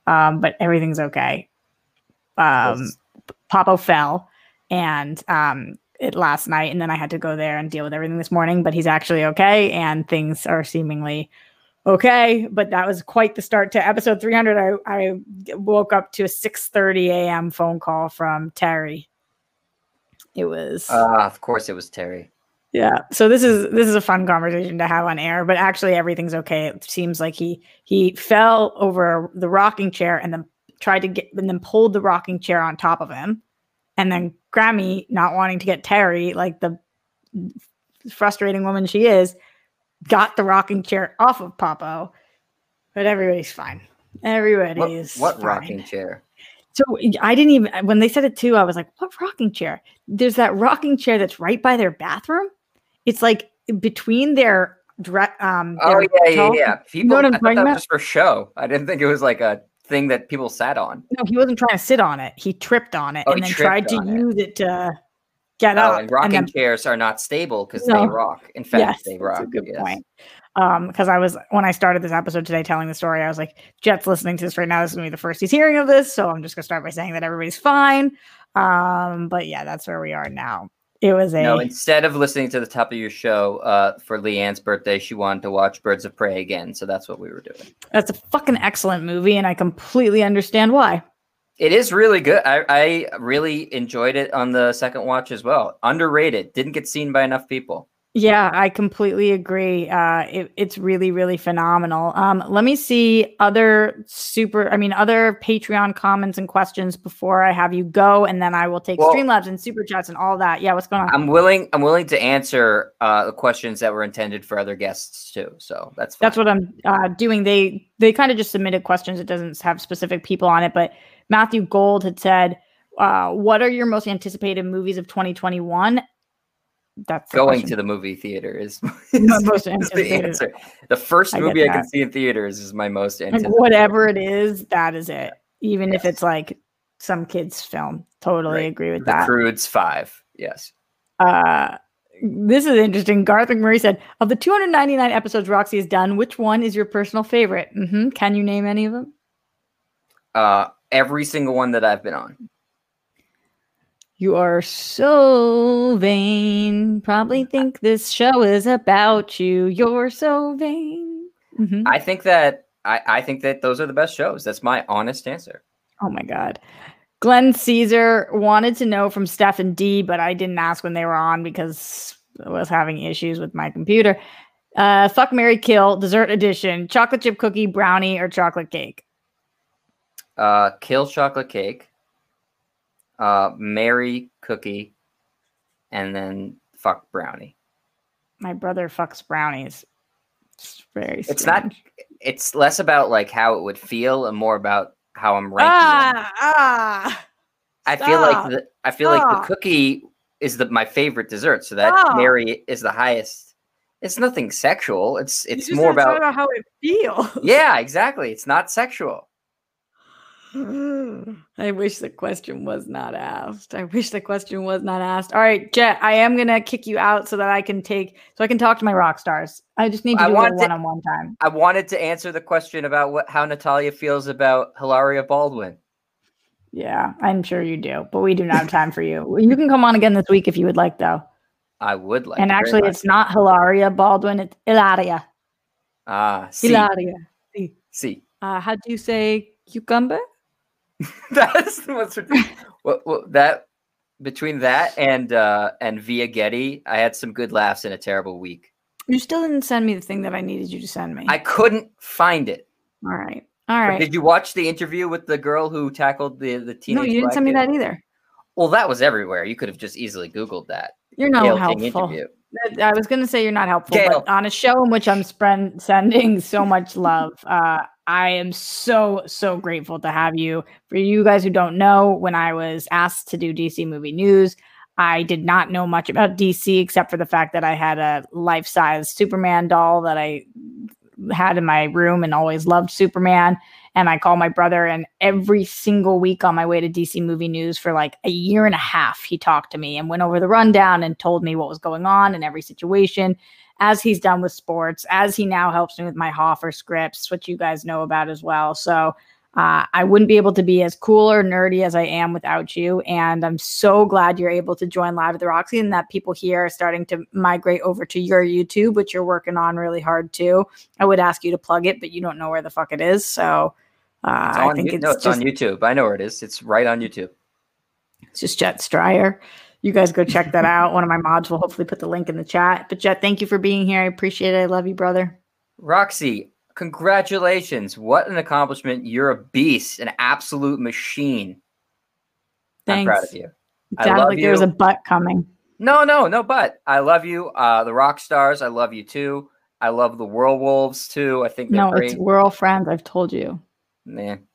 Um, but everything's okay. Um. Popo fell and um, it last night, and then I had to go there and deal with everything this morning. But he's actually okay, and things are seemingly okay. But that was quite the start to episode 300. I, I woke up to a 6:30 a.m. phone call from Terry. It was Ah, of course it was Terry. yeah. So this is this is a fun conversation to have on air, but actually everything's okay. It seems like he he fell over the rocking chair and then tried to get and then pulled the rocking chair on top of him. And then Grammy, not wanting to get Terry, like the frustrating woman she is, got the rocking chair off of Popo. But everybody's fine. Everybody What, is what fine. rocking chair? So I didn't even when they said it too, I was like, what rocking chair? There's that rocking chair that's right by their bathroom. It's like between their dre- um Oh their yeah, yeah, yeah. People, what I'm I thought talking that was about? just for show. I didn't think it was like a thing that people sat on. No, he wasn't trying to sit on it. He tripped on it Oh, and then tried to it. use it to get Oh, up. and rocking then, chairs are not stable because No. they rock. In fact, yes, they that's rock. a good yes. point. Um, because I was when I started this episode today telling the story, I was like, Jet's listening to this right now. This is gonna be the first he's hearing of this, so I'm just gonna start by saying that everybody's fine. Um, but yeah, that's where we are now. It was a No, instead of listening to the top of your show uh, for Leanne's birthday, she wanted to watch Birds of Prey again. So that's what we were doing. That's a fucking excellent movie, and I completely understand why. It is really good. I, I really enjoyed it on the second watch as well. Underrated. Didn't get seen by enough people. Yeah, I completely agree. Uh, it, it's really, really phenomenal. Um, let me see other super, I mean, other Patreon comments and questions before I have you go, and then I will take Well- Streamlabs and super chats and all that. Yeah, what's going on? I'm willing. I'm willing to answer uh, the questions that were intended for other guests too. So that's fine. That's what I'm uh, doing. They they kind of just submitted questions. It doesn't have specific people on it, but Matthew Gold had said, uh, "What are your most anticipated movies of 2021?" That's going question. to the movie theater is, My most is the answer. The first I movie I can see in theaters is my most like anticipated. whatever it is, that is it. Even if it's like some kids' film, totally Right. agree with The that. Crudes Five. Yes. Uh, this is interesting. Garth McMurray said, "Of the 299 episodes Roxy has done, which one is your personal favorite? hmm Can you name any of them? Uh, every single one that I've been on. You are so vain. Probably think this show is about you. You're so vain. Mm-hmm. I think that I, I think that those are the best shows. That's my honest answer. Oh my god. Glenn Caesar wanted to know from Stefan D, but I didn't ask when they were on because I was having issues with my computer. Uh, fuck Marry Kill, dessert edition, chocolate chip cookie, brownie, or chocolate cake. Uh, kill chocolate cake. Uh, Marry cookie, and then fuck brownie. My brother fucks brownies. It's very. Strange. It's not. It's less about like how it would feel, and more about how I'm ranking. Ah, ah. I feel like the I feel like the cookie is the my favorite dessert, so that marry is the highest. It's nothing sexual. It's it's more about, about how it feels. Yeah, exactly. It's not sexual. I wish the question was not asked. I wish the question was not asked. All right, Jet, I am gonna kick you out so that I can take so I can talk to my rock stars. I just need to do one on one time. I wanted to answer the question about what how Natalia feels about Hilaria Baldwin. Yeah, I'm sure you do, but we do not have time for you. You can come on again this week if you would like, though. I would like. And actually, it's not Hilaria Baldwin; it's Hilaria. Ah, uh, Hilaria. See. see. Uh, how do you say cucumber? That's what's what, what, that between that and uh and Via Getty, I had some good laughs in a terrible week. You still didn't send me the thing that I needed you to send me. I couldn't find it. All right. All right. But did you watch the interview with the girl who tackled the the teenage? No, you didn't send me that either. Well, that was everywhere. You could have just easily Googled that. You're not Gayle helpful. I was going to say you're not helpful, Gayle. but on a show in which I'm spread, sending so much love, uh, I am so, so grateful to have you. For you guys who don't know, when I was asked to do DC movie news, I did not know much about DC except for the fact that I had a life size Superman doll that I had in my room and always loved Superman. And I called my brother, and every single week on my way to DC movie news for like a year and a half, he talked to me and went over the rundown and told me what was going on in every situation as he's done with sports, as he now helps me with my Hoffer scripts, which you guys know about as well. So uh, I wouldn't be able to be as cool or nerdy as I am without you. And I'm so glad you're able to join Live at the Roxy and that people here are starting to migrate over to your YouTube, which you're working on really hard too. I would ask you to plug it, but you don't know where the fuck it is. So uh, I think it's, no, it's just, on YouTube. I know where it is. It's right on YouTube. It's just Jet Striar you guys go check that out. One of my mods will hopefully put the link in the chat. But Jet, thank you for being here. I appreciate it. I love you, brother. Roxy, congratulations. What an accomplishment. You're a beast, an absolute machine. Thanks. I'm proud of you. It sounded like you. there was a butt coming. No, no, no but. I love you. Uh, the rock stars, I love you too. I love the Whirlwolves too. I think no, great. it's we're all friends. I've told you. Man,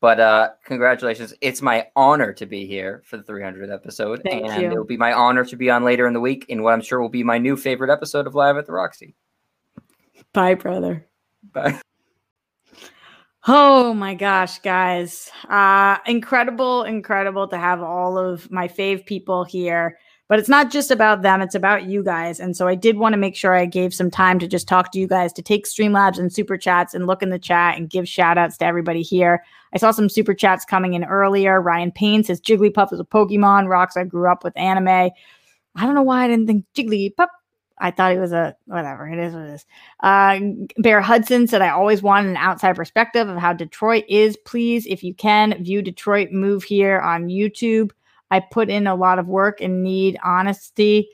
but uh, congratulations. It's my honor to be here for the 300th episode. Thank and you. it'll be my honor to be on later in the week in what I'm sure will be my new favorite episode of Live at the Roxy. Bye, brother. Bye. Oh my gosh, guys. Uh, incredible, incredible to have all of my fave people here. But it's not just about them, it's about you guys. And so I did want to make sure I gave some time to just talk to you guys, to take Streamlabs and super chats and look in the chat and give shout outs to everybody here. I saw some super chats coming in earlier. Ryan Payne says Jigglypuff is a Pokemon. Rocks, I grew up with anime. I don't know why I didn't think Jigglypuff. I thought he was a whatever. It is what it is. Uh, Bear Hudson said, I always wanted an outside perspective of how Detroit is. Please, if you can, view Detroit move here on YouTube. I put in a lot of work and need honesty.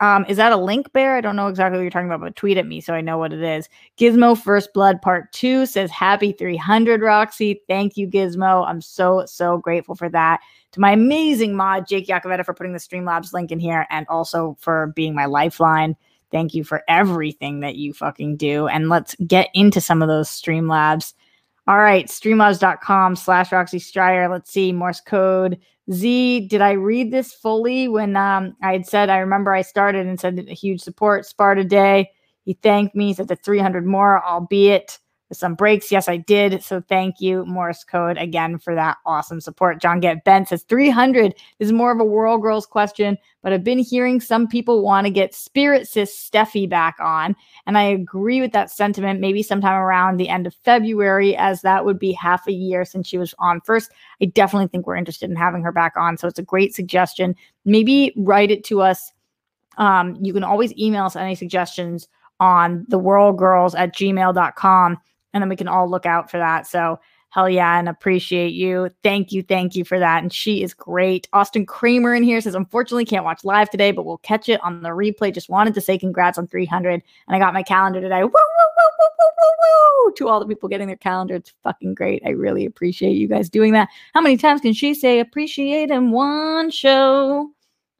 Um, is that a link bear? I don't know exactly what you're talking about, but tweet at me so I know what it is. Gizmo First Blood Part 2 says happy 300, Roxy. Thank you, Gizmo. I'm so, so grateful for that. To my amazing mod, Jake Yakavetta, for putting the Streamlabs link in here and also for being my lifeline. Thank you for everything that you fucking do. And let's get into some of those Streamlabs. All right, streamlabs.com slash Roxy Striar. Let's see, Morse code Z, did I read this fully when um, I had said, I remember I started and said a huge support, Sparta Day. He thanked me, He said the 300 more, albeit some breaks. Yes, I did. So thank you, Morse Code, again for that awesome support. John Get Bent says 300 is more of a World Girls question, but I've been hearing some people want to get Spirit Sis Steffi back on. And I agree with that sentiment, maybe sometime around the end of February, as that would be half a year since she was on first. I definitely think we're interested in having her back on. So it's a great suggestion. Maybe write it to us. Um, you can always email us any suggestions on the world girls at gmail.com and then we can all look out for that. So hell yeah, and appreciate you. Thank you, thank you for that. And she is great. Austin Kramer in here says, unfortunately, can't watch live today, but we'll catch it on the replay. Just wanted to say congrats on 300. And I got my calendar today. Woo, woo, woo, woo, woo, woo. To all the people getting their calendar, it's fucking great. I really appreciate you guys doing that. How many times can she say appreciate in one show?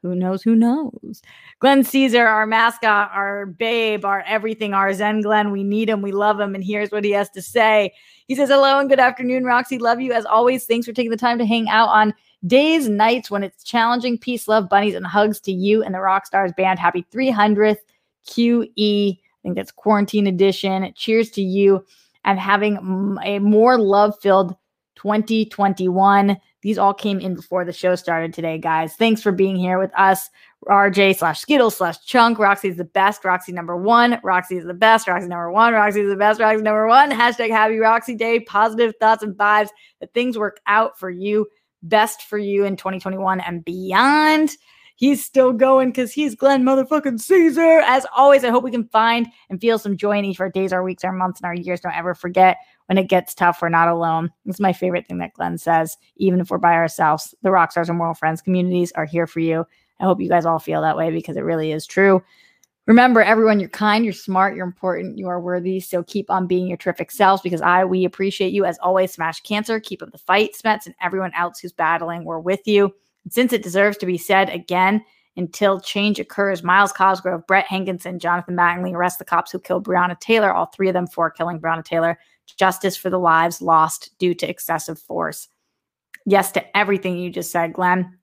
Who knows? Who knows? Glenn Caesar, our mascot, our babe, our everything, our Zen Glenn. We need him. We love him. And here's what he has to say. He says, Hello and good afternoon, Roxy. Love you as always. Thanks for taking the time to hang out on days, nights when it's challenging. Peace, love, bunnies, and hugs to you and the Rockstars band. Happy 300th QE. I think that's quarantine edition. Cheers to you and having a more love filled 2021. These all came in before the show started today, guys. Thanks for being here with us. RJ slash Skittles slash Chunk. Roxy is the best. Roxy number one. Roxy is the best. Roxy number one. Roxy is the best. Roxy number one. Hashtag Happy Roxy Day. Positive thoughts and vibes that things work out for you, best for you in 2021 and beyond. He's still going because he's Glenn motherfucking Caesar. As always, I hope we can find and feel some joy in each of our days, our weeks, our months, and our years. Don't ever forget when it gets tough, we're not alone. It's my favorite thing that Glenn says. Even if we're by ourselves, the Rockstars and World Friends communities are here for you. I hope you guys all feel that way because it really is true. Remember, everyone, you're kind, you're smart, you're important, you are worthy. So keep on being your terrific selves because I, we appreciate you. As always, smash cancer, keep up the fight, Smets, and everyone else who's battling. We're with you. And since it deserves to be said again, until change occurs, Myles Cosgrove, Brett Hankison, Jonathan Mattingly arrest the cops who killed Breonna Taylor, all three of them for killing Breonna Taylor justice for the lives lost due to excessive force. Yes to everything you just said, Glenn.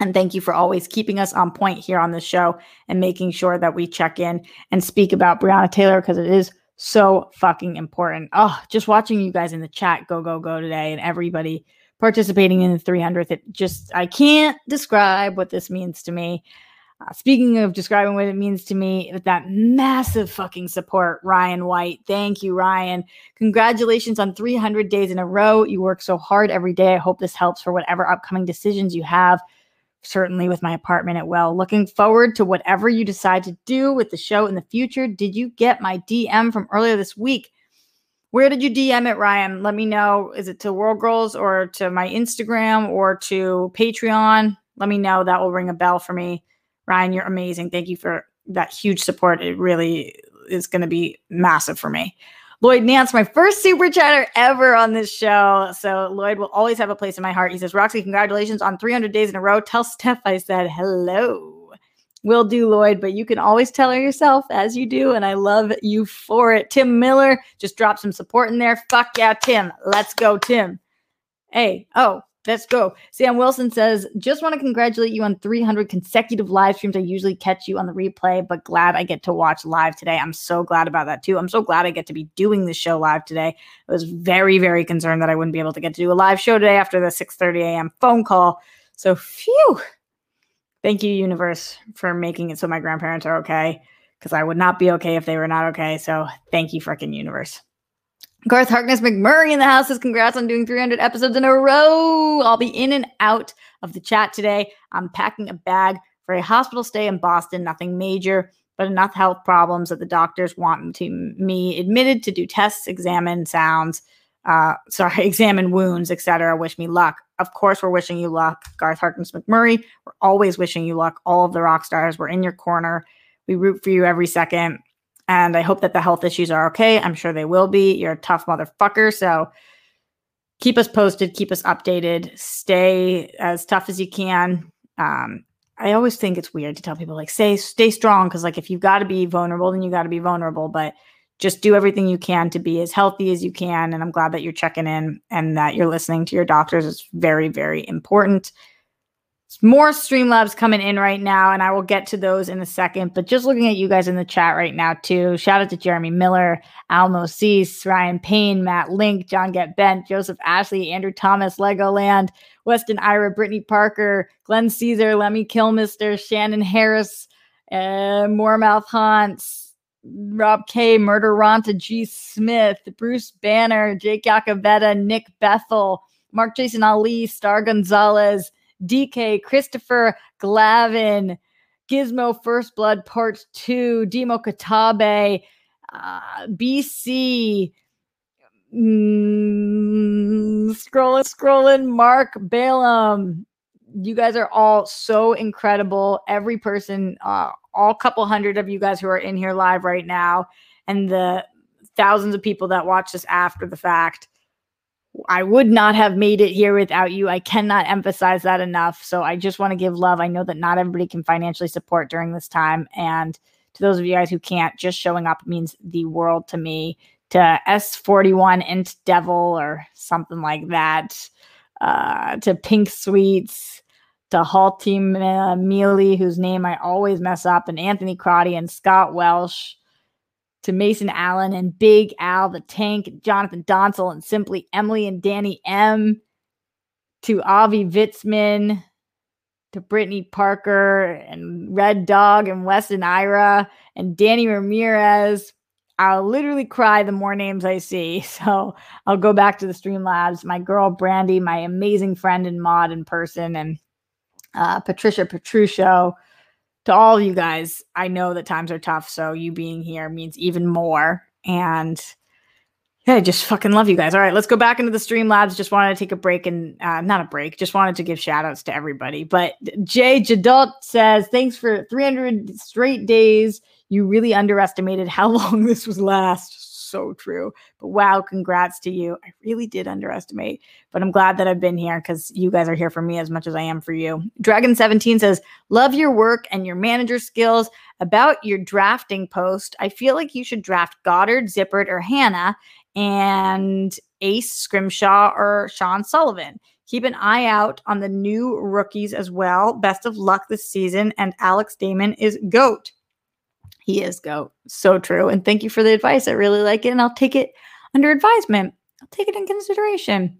And thank you for always keeping us on point here on the show and making sure that we check in and speak about Breonna Taylor because it is so fucking important. Oh, just watching you guys in the chat go, go, go today and everybody participating in the 300th. It just, I can't describe what this means to me. Uh, speaking of describing what it means to me, with that massive fucking support, Ryan White. Thank you, Ryan. Congratulations on 300 days in a row. You work so hard every day. I hope this helps for whatever upcoming decisions you have. Certainly with my apartment at Well. Looking forward to whatever you decide to do with the show in the future. Did you get my DM from earlier this week? Where did you DM it, Ryan? Let me know. Is it to World Girls or to my Instagram or to Patreon? Let me know. That will ring a bell for me. Ryan, you're amazing. Thank you for that huge support. It really is going to be massive for me. Lloyd Nance, my first super chatter ever on this show. So Lloyd will always have a place in my heart. He says, Roxy, congratulations on 300 days in a row. Tell Steph I said hello. Will do, Lloyd, but you can always tell her yourself as you do. And I love you for it. Tim Miller just dropped some support in there. Fuck yeah, Tim. Let's go, Tim. Hey, oh, Let's go. Sam Wilson says, just want to congratulate you on 300 consecutive live streams. I usually catch you on the replay, but glad I get to watch live today. I'm so glad about that too. I'm so glad I get to be doing the show live today. I was very, very concerned that I wouldn't be able to get to do a live show today after the 6:30 a.m. phone call. So, phew. Thank you, universe, for making it so my grandparents are okay. Because I would not be okay if they were not okay. So, thank you, freaking universe. Garth Harkness McMurray in the house says, Congrats on doing 300 episodes in a row. I'll be in and out of the chat today. I'm packing a bag for a hospital stay in Boston. Nothing major, but enough health problems that the doctors want to me admitted to do tests, examine sounds, uh, sorry, examine wounds, etc. Wish me luck. Of course, we're wishing you luck, Garth Harkness McMurray. We're always wishing you luck. All of the rock stars, we're in your corner. We root for you every second. And I hope that the health issues are okay. I'm sure they will be. You're a tough motherfucker. So keep us posted, keep us updated, stay as tough as you can. Um, I always think it's weird to tell people like stay stay strong because like if you've got to be vulnerable, then you got to be vulnerable. But just do everything you can to be as healthy as you can. And I'm glad that you're checking in and that you're listening to your doctors. It's very, very important. More Streamlabs coming in right now, and I will get to those in a second. But just looking at you guys in the chat right now, too. Shout out to Jeremy Miller, Almo Cease, Ryan Payne, Matt Link, John Get Bent, Joseph Ashley, Andrew Thomas, Legoland, Weston Ira, Brittany Parker, Glenn Caesar, Lemmy Kilmister, Shannon Harris, uh, Moormouth Haunts, Rob K, Murder Ronta, G. Smith, Bruce Banner, Jake Yakavetta, Nick Bethel, Mark Jason Ali, Star Gonzalez, DK, Christopher Glavin, Gizmo First Blood Part 2, Demo Katabe, uh, BC, mm, scrolling, scrolling, Mark Balaam. You guys are all so incredible. Every person, uh, all couple hundred of you guys who are in here live right now, and the thousands of people that watch this after the fact. I would not have made it here without you. I cannot emphasize that enough. So I just want to give love. I know that not everybody can financially support during this time. And to those of you guys who can't, just showing up means the world to me. To S41 Int Devil or something like that. Uh, to Pink Sweets. To Halty uh, Mealy, whose name I always mess up. And Anthony Crotty and Scott Welsh to Mason Allen and Big Al the Tank, Jonathan Donsel and Simply Emily and Danny M, to Avi Vitzman, to Brittany Parker and Red Dog and Weston Ira and Danny Ramirez. I'll literally cry the more names I see. So I'll go back to the Streamlabs. My girl Brandy, my amazing friend and mod in person, and uh, Patricia Petruccio to all of you guys, I know that times are tough, so you being here means even more. And yeah, I just fucking love you guys. All right, let's go back into the Streamlabs. Just wanted to take a break and uh, not a break, just wanted to give shout outs to everybody. But Jay Jadot says, Thanks for 300 straight days. You really underestimated how long this was last so true. But wow, congrats to you. I really did underestimate, but I'm glad that I've been here because you guys are here for me as much as I am for you. Dragon17 says, Love your work and your manager skills. About your drafting post, I feel like you should draft Goddard, Zippert, or Hannah and Ace Scrimshaw or Sean Sullivan. Keep an eye out on the new rookies as well. Best of luck this season. And Alex Damon is GOAT. He is GOAT. So true. And thank you for the advice. I really like it. And I'll take it under advisement. I'll take it in consideration.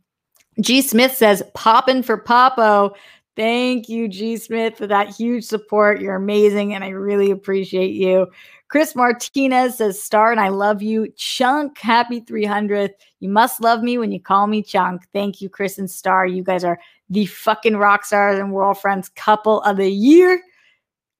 G. Smith says, poppin' for Popo. Thank you, G. Smith, for that huge support. You're amazing, and I really appreciate you. Chris Martinez says, Star, and I love you. Chunk, happy 300th. You must love me when you call me Chunk. Thank you, Chris and Star. You guys are the fucking rock stars and world friends couple of the year.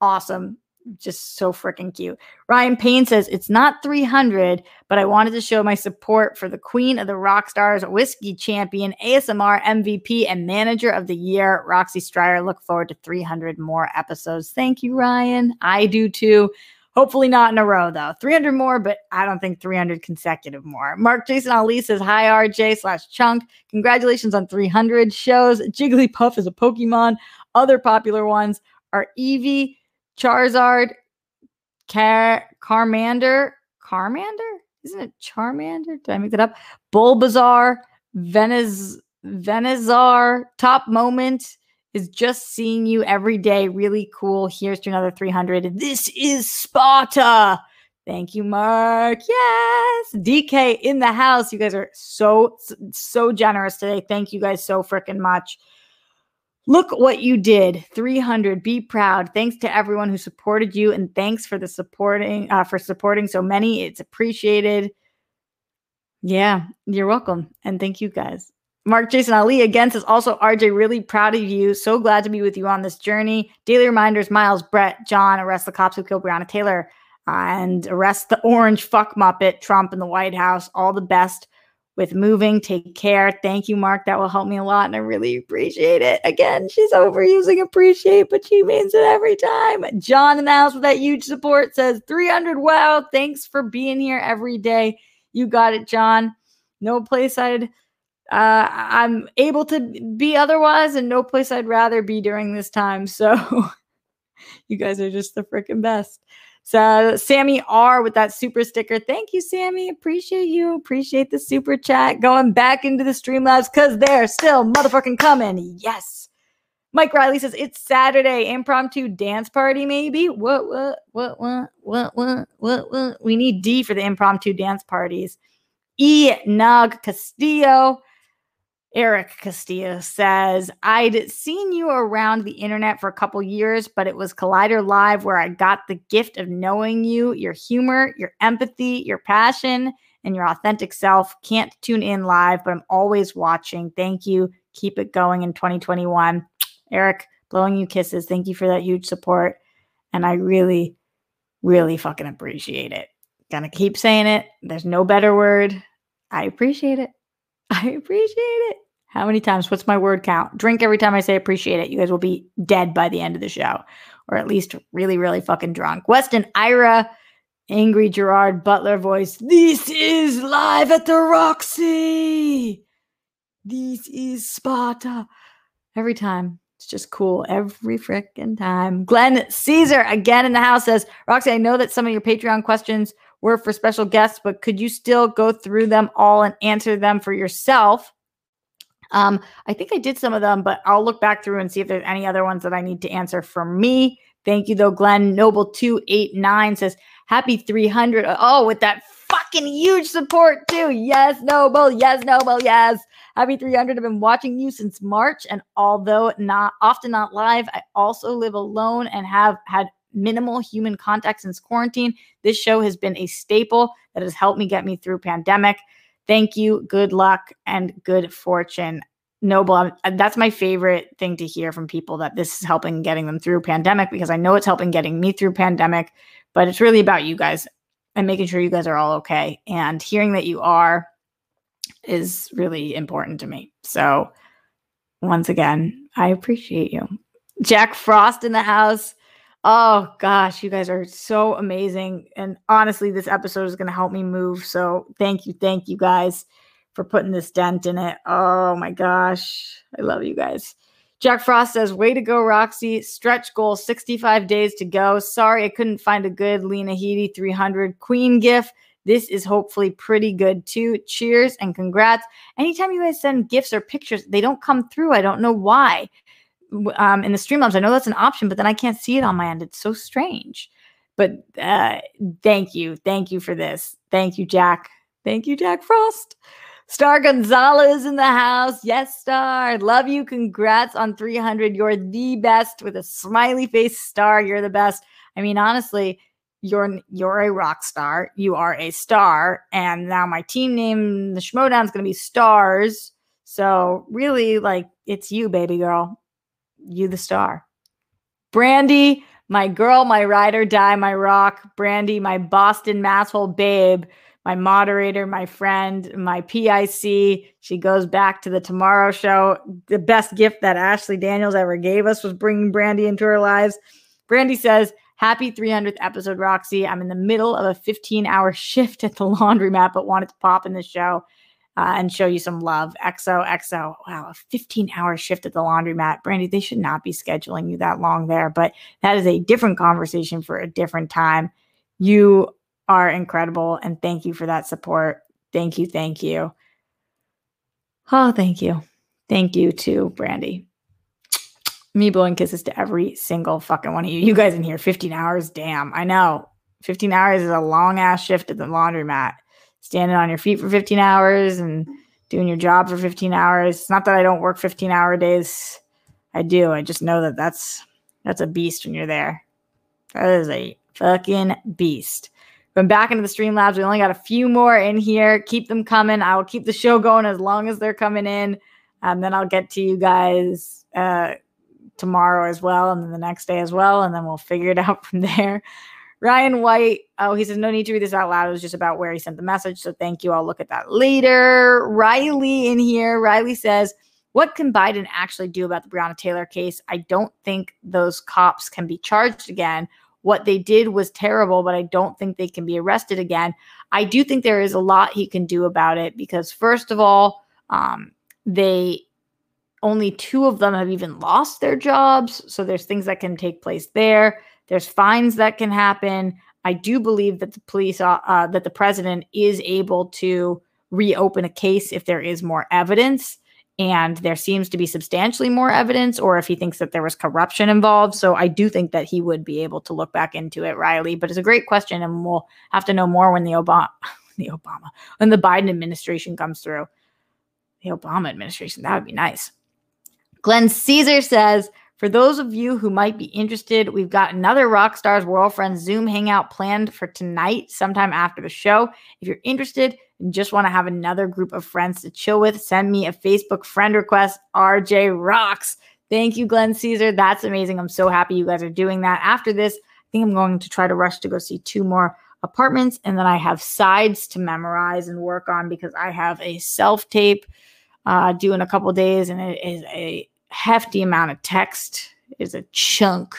Awesome just so freaking cute. Ryan Payne says it's not 300, but I wanted to show my support for the queen of the rock stars, whiskey champion, ASMR MVP, and manager of the year, Roxy Striar. Look forward to 300 more episodes. Thank you, Ryan. I do too. Hopefully not in a row though. 300 more, but I don't think 300 consecutive more. Mark Jason Ali says, Hi, RJ slash chunk. Congratulations on 300 shows. Jigglypuff is a Pokemon. Other popular ones are Eevee, Charizard, Car- Carmander, Carmander? Isn't it Charmander? Did I make that up? Bulbasaur, Venez, Venezar, Top Moment is just seeing you every day. Really cool. Here's to another 300. This is Sparta. Thank you, Mark. Yes. DK in the house. You guys are so, so generous today. Thank you guys so freaking much. Look what you did. 300. Be proud. Thanks to everyone who supported you and thanks for the supporting uh, for supporting so many. It's appreciated. Yeah, you're welcome. And thank you guys. Mark Jason Ali again says also RJ really proud of you. So glad to be with you on this journey. Daily reminders Miles, Brett, John, arrest the cops who killed Breonna Taylor and arrest the orange fuck muppet Trump in the White House. All the best with moving. Take care. Thank you, Mark. That will help me a lot. And I really appreciate it. Again, she's overusing appreciate, but she means it every time. John in the house with that huge support says 300. Wow. Thanks for being here every day. You got it, John. No place I'd. Uh, I'm able to be otherwise, and no place I'd rather be during this time. So, you guys are just the freaking best. So Sammy R with that super sticker. Thank you, Sammy. Appreciate you. Appreciate the super chat. Going back into the Streamlabs because they're still motherfucking coming. Yes. Mike Riley says it's Saturday, impromptu dance party, maybe. What, what, what, what, what, what, what, what? We need D for the impromptu dance parties. E. Nug Castillo. Eric Castillo says, I'd seen you around the internet for a couple years, but it was Collider Live where I got the gift of knowing you, your humor, your empathy, your passion, and your authentic self. Can't tune in live, but I'm always watching. Thank you. Keep it going in 2021. Eric, blowing you kisses. Thank you for that huge support. And I really, really fucking appreciate it. Gonna keep saying it. There's no better word. I appreciate it. I appreciate it. How many times? What's my word count? Drink every time I say appreciate it. You guys will be dead by the end of the show, or at least really, really fucking drunk. Weston Ira, angry Gerard Butler voice. This is live at the Roxy. This is Sparta. Every time. It's just cool every freaking time. Glenn Caesar again in the house says, Roxy, I know that some of your Patreon questions were for special guests, but could you still go through them all and answer them for yourself? Um, I think I did some of them, but I'll look back through and see if there's any other ones that I need to answer for me. Thank you, though. Glenn Noble 289 says, Happy 300. Oh, with that fucking huge support, too. Yes, Noble. Yes, Noble. Yes. Happy 300. I've been watching you since March. And although not often not live, I also live alone and have had minimal human contact since quarantine. This show has been a staple that has helped me get me through pandemic. Thank you. Good luck and good fortune. Noble, uh, that's my favorite thing to hear from people that this is helping getting them through pandemic because I know it's helping getting me through pandemic, but it's really about you guys and making sure you guys are all okay. And hearing that you are is really important to me. So, once again, I appreciate you. Jack Frost in the house. Oh gosh, you guys are so amazing. And honestly, this episode is going to help me move. So thank you. Thank you guys for putting this dent in it. Oh my gosh. I love you guys. Jack Frost says, Way to go, Roxy. Stretch goal 65 days to go. Sorry, I couldn't find a good Lena Headey 300 Queen gift. This is hopefully pretty good too. Cheers and congrats. Anytime you guys send gifts or pictures, they don't come through. I don't know why um, in the Streamlabs. I know that's an option, but then I can't see it on my end. It's so strange. But uh, thank you. Thank you for this. Thank you, Jack. Thank you, Jack Frost. Star Gonzalez in the house. Yes, Star. Love you. Congrats on 300. You're the best with a smiley face star. You're the best. I mean, honestly, you're you're a rock star. You are a star. And now my team name, the Schmoedown, is going to be Stars. So really, like, it's you, baby girl you the star. Brandy, my girl, my ride or die, my rock. Brandy, my Boston masshole babe, my moderator, my friend, my PIC. She goes back to the Tomorrow Show. The best gift that Ashley Daniels ever gave us was bringing Brandy into our lives. Brandy says, Happy 300th episode, Roxy. I'm in the middle of a 15 hour shift at the laundromat, but wanted to pop in the show uh, and show you some love. XO, XO. Wow, a 15 hour shift at the laundromat. Brandy, they should not be scheduling you that long there, but that is a different conversation for a different time. You are incredible. And thank you for that support. Thank you. Thank you. Oh, thank you. Thank you to Brandy. Me blowing kisses to every single fucking one of you. You guys in here, 15 hours. Damn, I know. 15 hours is a long ass shift at the laundromat standing on your feet for 15 hours and doing your job for 15 hours. It's not that I don't work 15 hour days. I do. I just know that that's that's a beast when you're there. That is a fucking beast. Going back into the Streamlabs. We only got a few more in here. Keep them coming. I will keep the show going as long as they're coming in. And then I'll get to you guys uh, tomorrow as well, and then the next day as well, and then we'll figure it out from there. Ryan White, oh, he says, no need to read this out loud. It was just about where he sent the message. So thank you. I'll look at that later. Riley in here. Riley says, what can Biden actually do about the Breonna Taylor case? I don't think those cops can be charged again. What they did was terrible, but I don't think they can be arrested again. I do think there is a lot he can do about it because, first of all, um, they only two of them have even lost their jobs. So there's things that can take place there. There's fines that can happen. I do believe that the police, uh, uh, that the president is able to reopen a case if there is more evidence. and there seems to be substantially more evidence, or if he thinks that there was corruption involved. So I do think that he would be able to look back into it, Riley. But it's a great question, and we'll have to know more when the Obama, the Obama, when the Biden administration comes through. The Obama administration, that would be nice. Glenn Caesar says, for those of you who might be interested, we've got another Rockstars World Friends Zoom hangout planned for tonight, sometime after the show. If you're interested and just want to have another group of friends to chill with, send me a Facebook friend request. RJ Rocks. Thank you, Glenn Caesar. That's amazing. I'm so happy you guys are doing that. After this, I think I'm going to try to rush to go see two more apartments. And then I have sides to memorize and work on because I have a self tape uh, due in a couple days, and it is a hefty amount of text is a chunk.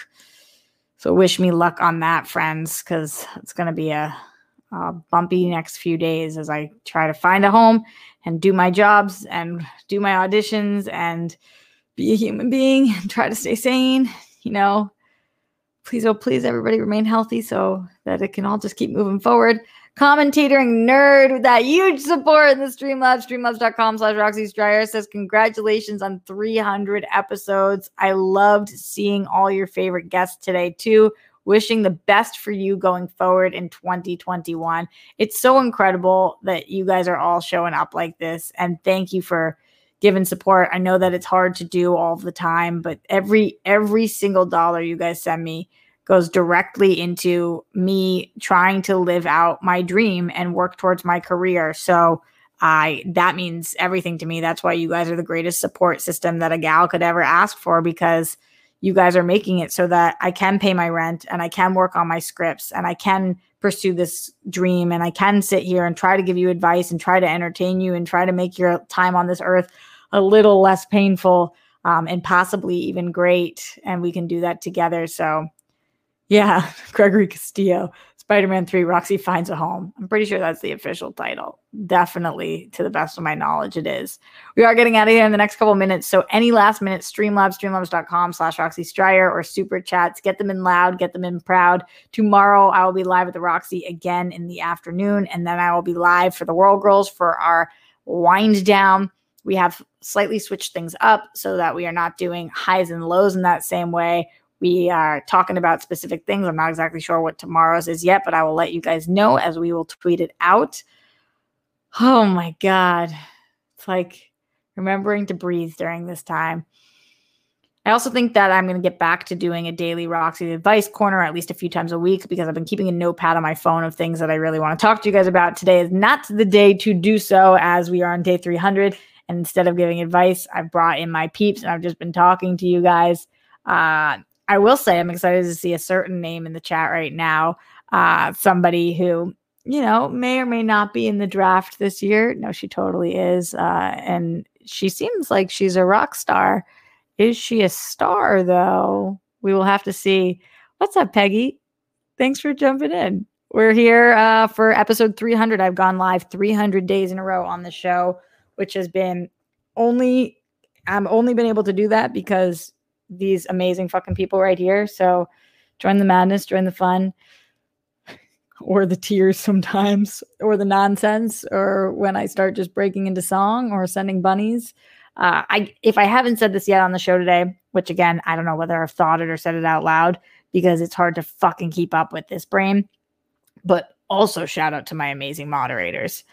So wish me luck on that, friends, because it's going to be a, a, bumpy next few days as I try to find a home and do my jobs and do my auditions and be a human being and try to stay sane. You know, please, oh, please, everybody remain healthy so that it can all just keep moving forward commentating nerd with that huge support in the Streamlabs, streamlabs.com slash Roxy says, Congratulations on 300 episodes. I loved seeing all your favorite guests today, too. Wishing the best for you going forward in 2021. It's so incredible that you guys are all showing up like this. And thank you for giving support. I know that it's hard to do all the time, but every every single dollar you guys send me goes directly into me trying to live out my dream and work towards my career. So I that means everything to me. That's why you guys are the greatest support system that a gal could ever ask for because you guys are making it so that I can pay my rent and I can work on my scripts and I can pursue this dream and I can sit here and try to give you advice and try to entertain you and try to make your time on this earth a little less painful um, and possibly even great. And we can do that together. So yeah, Gregory Castillo, Spider Man 3, Roxy Finds a Home. I'm pretty sure that's the official title. Definitely, to the best of my knowledge, it is. We are getting out of here in the next couple minutes. So, any last minute Streamlabs, streamlabs.com slash Roxy Striar or super chats, get them in loud, get them in proud. Tomorrow, I will be live at the Roxy again in the afternoon. And then I will be live for the World Girls for our wind down. We have slightly switched things up so that we are not doing highs and lows in that same way we are talking about specific things. I'm not exactly sure what tomorrow's is yet, but I will let you guys know as we will tweet it out. Oh my God. It's like remembering to breathe during this time. I also think that I'm going to get back to doing a daily Roxy advice corner at least a few times a week because I've been keeping a notepad on my phone of things that I really want to talk to you guys about. Today is not the day to do so as we are on day 300. And instead of giving advice, I've brought in my peeps and I've just been talking to you guys. Uh, I will say I'm excited to see a certain name in the chat right now. Uh, somebody who, you know, may or may not be in the draft this year. No, she totally is. Uh, and she seems like she's a rock star. Is she a star, though? We will have to see. What's up, Peggy? Thanks for jumping in. We're here uh, for episode 300. I've gone live 300 days in a row on the show, which has been only, I've only been able to do that because these amazing fucking people right here. So join the madness, join the fun, or the tears sometimes, or the nonsense, or when I start just breaking into song or sending bunnies. Uh, I if I haven't said this yet on the show today, which again I don't know whether I've thought it or said it out loud because it's hard to fucking keep up with this brain. But also shout out to my amazing moderators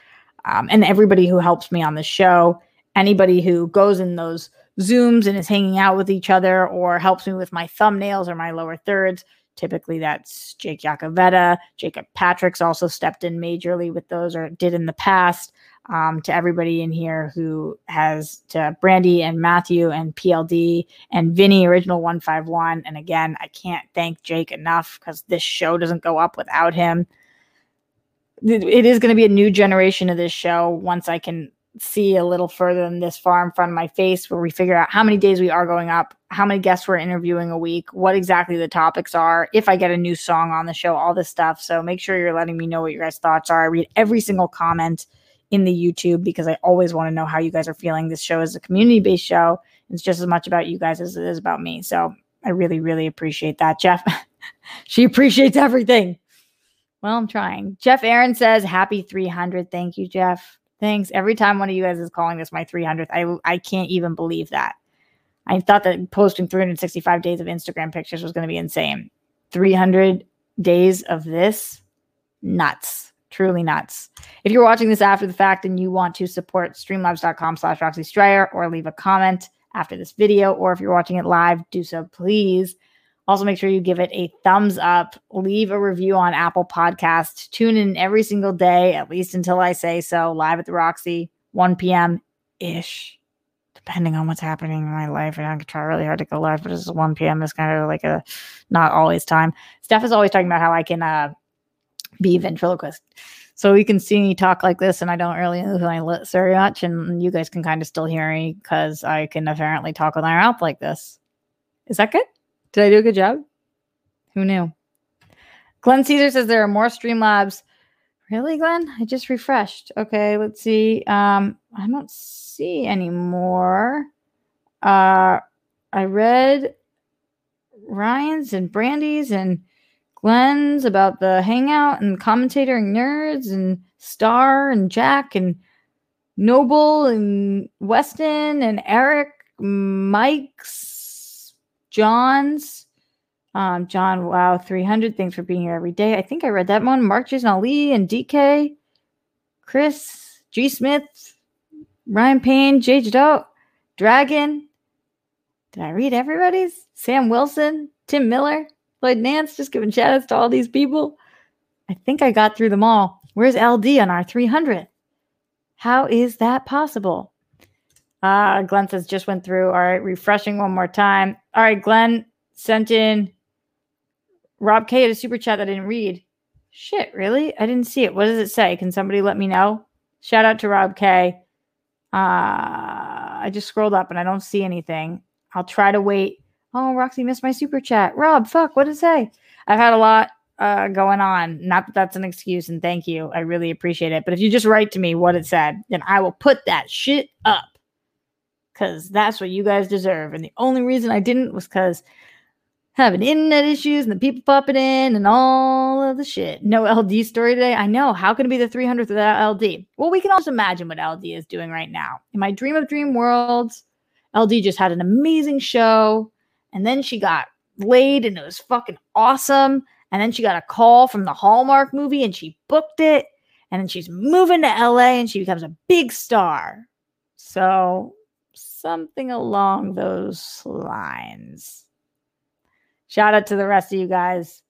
um, and everybody who helps me on the show. Anybody who goes in those Zooms and is hanging out with each other or helps me with my thumbnails or my lower thirds. Typically, that's Jake Yacovetta. Jacob Patrick's also stepped in majorly with those or did in the past. Um, to everybody in here who has to Brandy and Matthew and PLD and Vinny, original 151. And again, I can't thank Jake enough because this show doesn't go up without him. It is going to be a new generation of this show once I can see a little further than this far in front of my face where we figure out how many days we are going up, how many guests we're interviewing a week, what exactly the topics are, if I get a new song on the show, all this stuff. So make sure you're letting me know what your guys' thoughts are. I read every single comment in the YouTube because I always want to know how you guys are feeling. This show is a community based show. It's just as much about you guys as it is about me. So I really, really appreciate that. Jeff, she appreciates everything. Well, I'm trying. Jeff Aaron says, Happy 300. Thank you, Jeff. Thanks. Every time one of you guys is calling this my 300th, I I can't even believe that. I thought that posting 365 days of Instagram pictures was going to be insane. 300 days of this, nuts, truly nuts. If you're watching this after the fact and you want to support streamlabs.com slash Roxy Striar or leave a comment after this video, or if you're watching it live, do so please. Also, make sure you give it a thumbs up, leave a review on Apple Podcast. Tune in every single day, at least until I say so, live at the Roxy, 1 p.m. ish, depending on what's happening in my life. And I try really hard to go live, but it's 1 p.m. is kind of like a not always time. Steph is always talking about how I can uh, be ventriloquist. So you can see me talk like this, and I don't really move my lips very much, and you guys can kind of still hear me because I can apparently talk with my mouth like this. Is that good? Did I do a good job? Who knew? Glenn Caesar says there are more Streamlabs. Really, Glenn? I just refreshed. Okay, let's see. Um, I don't see any more. Uh, I read Ryan's and Brandy's and Glenn's about the hangout and commentator and nerds and Star and Jack and Noble and Weston and Eric, Mike's, John's. Um, John, wow, 300. Thanks for being here every day. I think I read that one. Mark Jason Ali and DK, Chris, G. Smith, Ryan Payne, J. Jadot, Dragon. Did I read everybody's? Sam Wilson, Tim Miller, Lloyd Nance, just giving shout outs to all these people. I think I got through them all. Where's LD on our 300? How is that possible? Uh, Glenn says just went through. All right, refreshing one more time. All right, Glenn sent in Rob K had a super chat that I didn't read. Shit, really? I didn't see it. What does it say? Can somebody let me know? Shout out to Rob K. Uh, I just scrolled up and I don't see anything. I'll try to wait. Oh, Roxy missed my super chat. Rob, fuck, what did it say? I've had a lot uh, going on. Not that that's an excuse, and thank you. I really appreciate it. But if you just write to me what it said, then I will put that shit up because that's what you guys deserve. And the only reason I didn't was because having internet issues and the people popping in and all of the shit. No LD story today. I know. How can it be the 300th without LD? Well, we can also imagine what LD is doing right now. In my dream of dream worlds, LD just had an amazing show. And then she got laid and it was fucking awesome. And then she got a call from the Hallmark movie and she booked it. And then she's moving to LA and she becomes a big star. So, something along those lines. Shout out to the rest of you guys.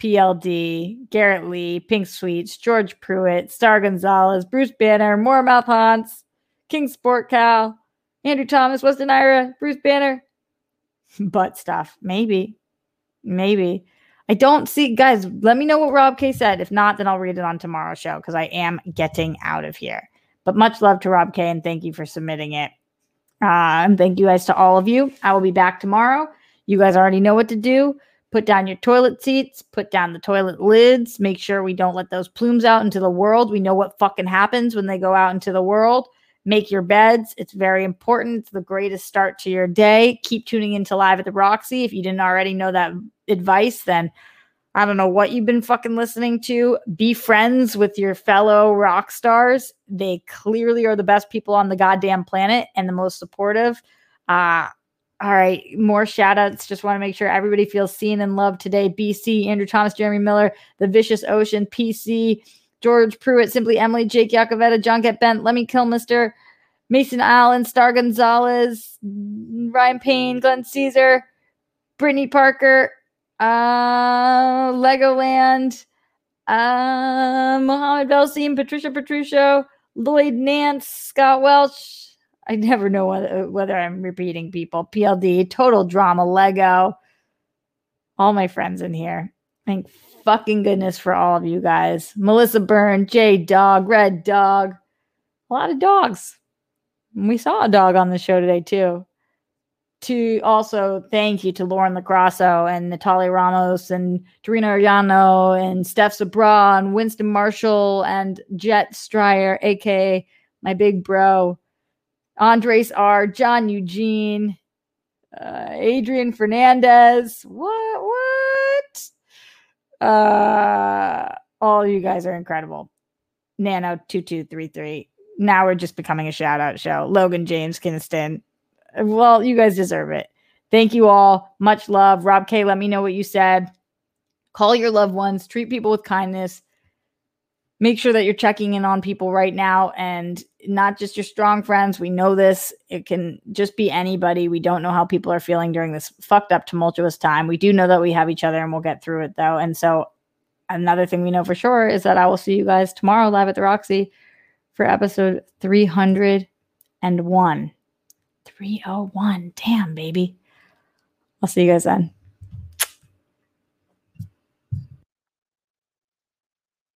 PLD, Garrett Lee, Pink Sweets, George Pruitt, Star Gonzalez, Bruce Banner, More Mouth Haunts, King Sport Cow, Andrew Thomas, Weston Ira, Bruce Banner. Butt stuff. Maybe. Maybe. I don't see, guys. Let me know what Rob K said. If not, then I'll read it on tomorrow's show because I am getting out of here. But much love to Rob K and thank you for submitting it. Uh, and thank you guys to all of you. I will be back tomorrow. You guys already know what to do. Put down your toilet seats, put down the toilet lids, make sure we don't let those plumes out into the world. We know what fucking happens when they go out into the world. Make your beds. It's very important. It's the greatest start to your day. Keep tuning into Live at the Roxy. If you didn't already know that advice, then I don't know what you've been fucking listening to. Be friends with your fellow rock stars. They clearly are the best people on the goddamn planet and the most supportive. Uh, all right, more shout outs. Just want to make sure everybody feels seen and loved today. BC, Andrew Thomas, Jeremy Miller, The Vicious Ocean, PC, George Pruitt, Simply Emily, Jake Yakoveta, John Get Bent, Let Me Kill Mister, Mason Allen, Star Gonzalez, Ryan Payne, Glenn Caesar, Brittany Parker, uh, Legoland, uh, Mohammed Belseem, Patricia Petruccio, Lloyd Nance, Scott Welch, I never know whether, whether I'm repeating people. PLD, total drama, Lego, all my friends in here. Thank fucking goodness for all of you guys. Melissa Byrne, J Dog, Red Dog, a lot of dogs. We saw a dog on the show today too. To also thank you to Lauren Lacrosso and Natalia Ramos and Dorina Arellano and Steph Sabra and Winston Marshall and Jet Striar, aka my big bro. Andres R, John Eugene, uh, Adrian Fernandez. What? What? Uh, all you guys are incredible. Nano two two three three. now we're just becoming a shout out show. Logan James Kinston. Well, you guys deserve it. Thank you all. Much love. Rob K, let me know what you said. Call your loved ones, treat people with kindness. Make sure that you're checking in on people right now and not just your strong friends. We know this. It can just be anybody. We don't know how people are feeling during this fucked up, tumultuous time. We do know that we have each other and we'll get through it though. And so, another thing we know for sure is that I will see you guys tomorrow live at the Roxy for episode 301. 301. Damn, baby. I'll see you guys then.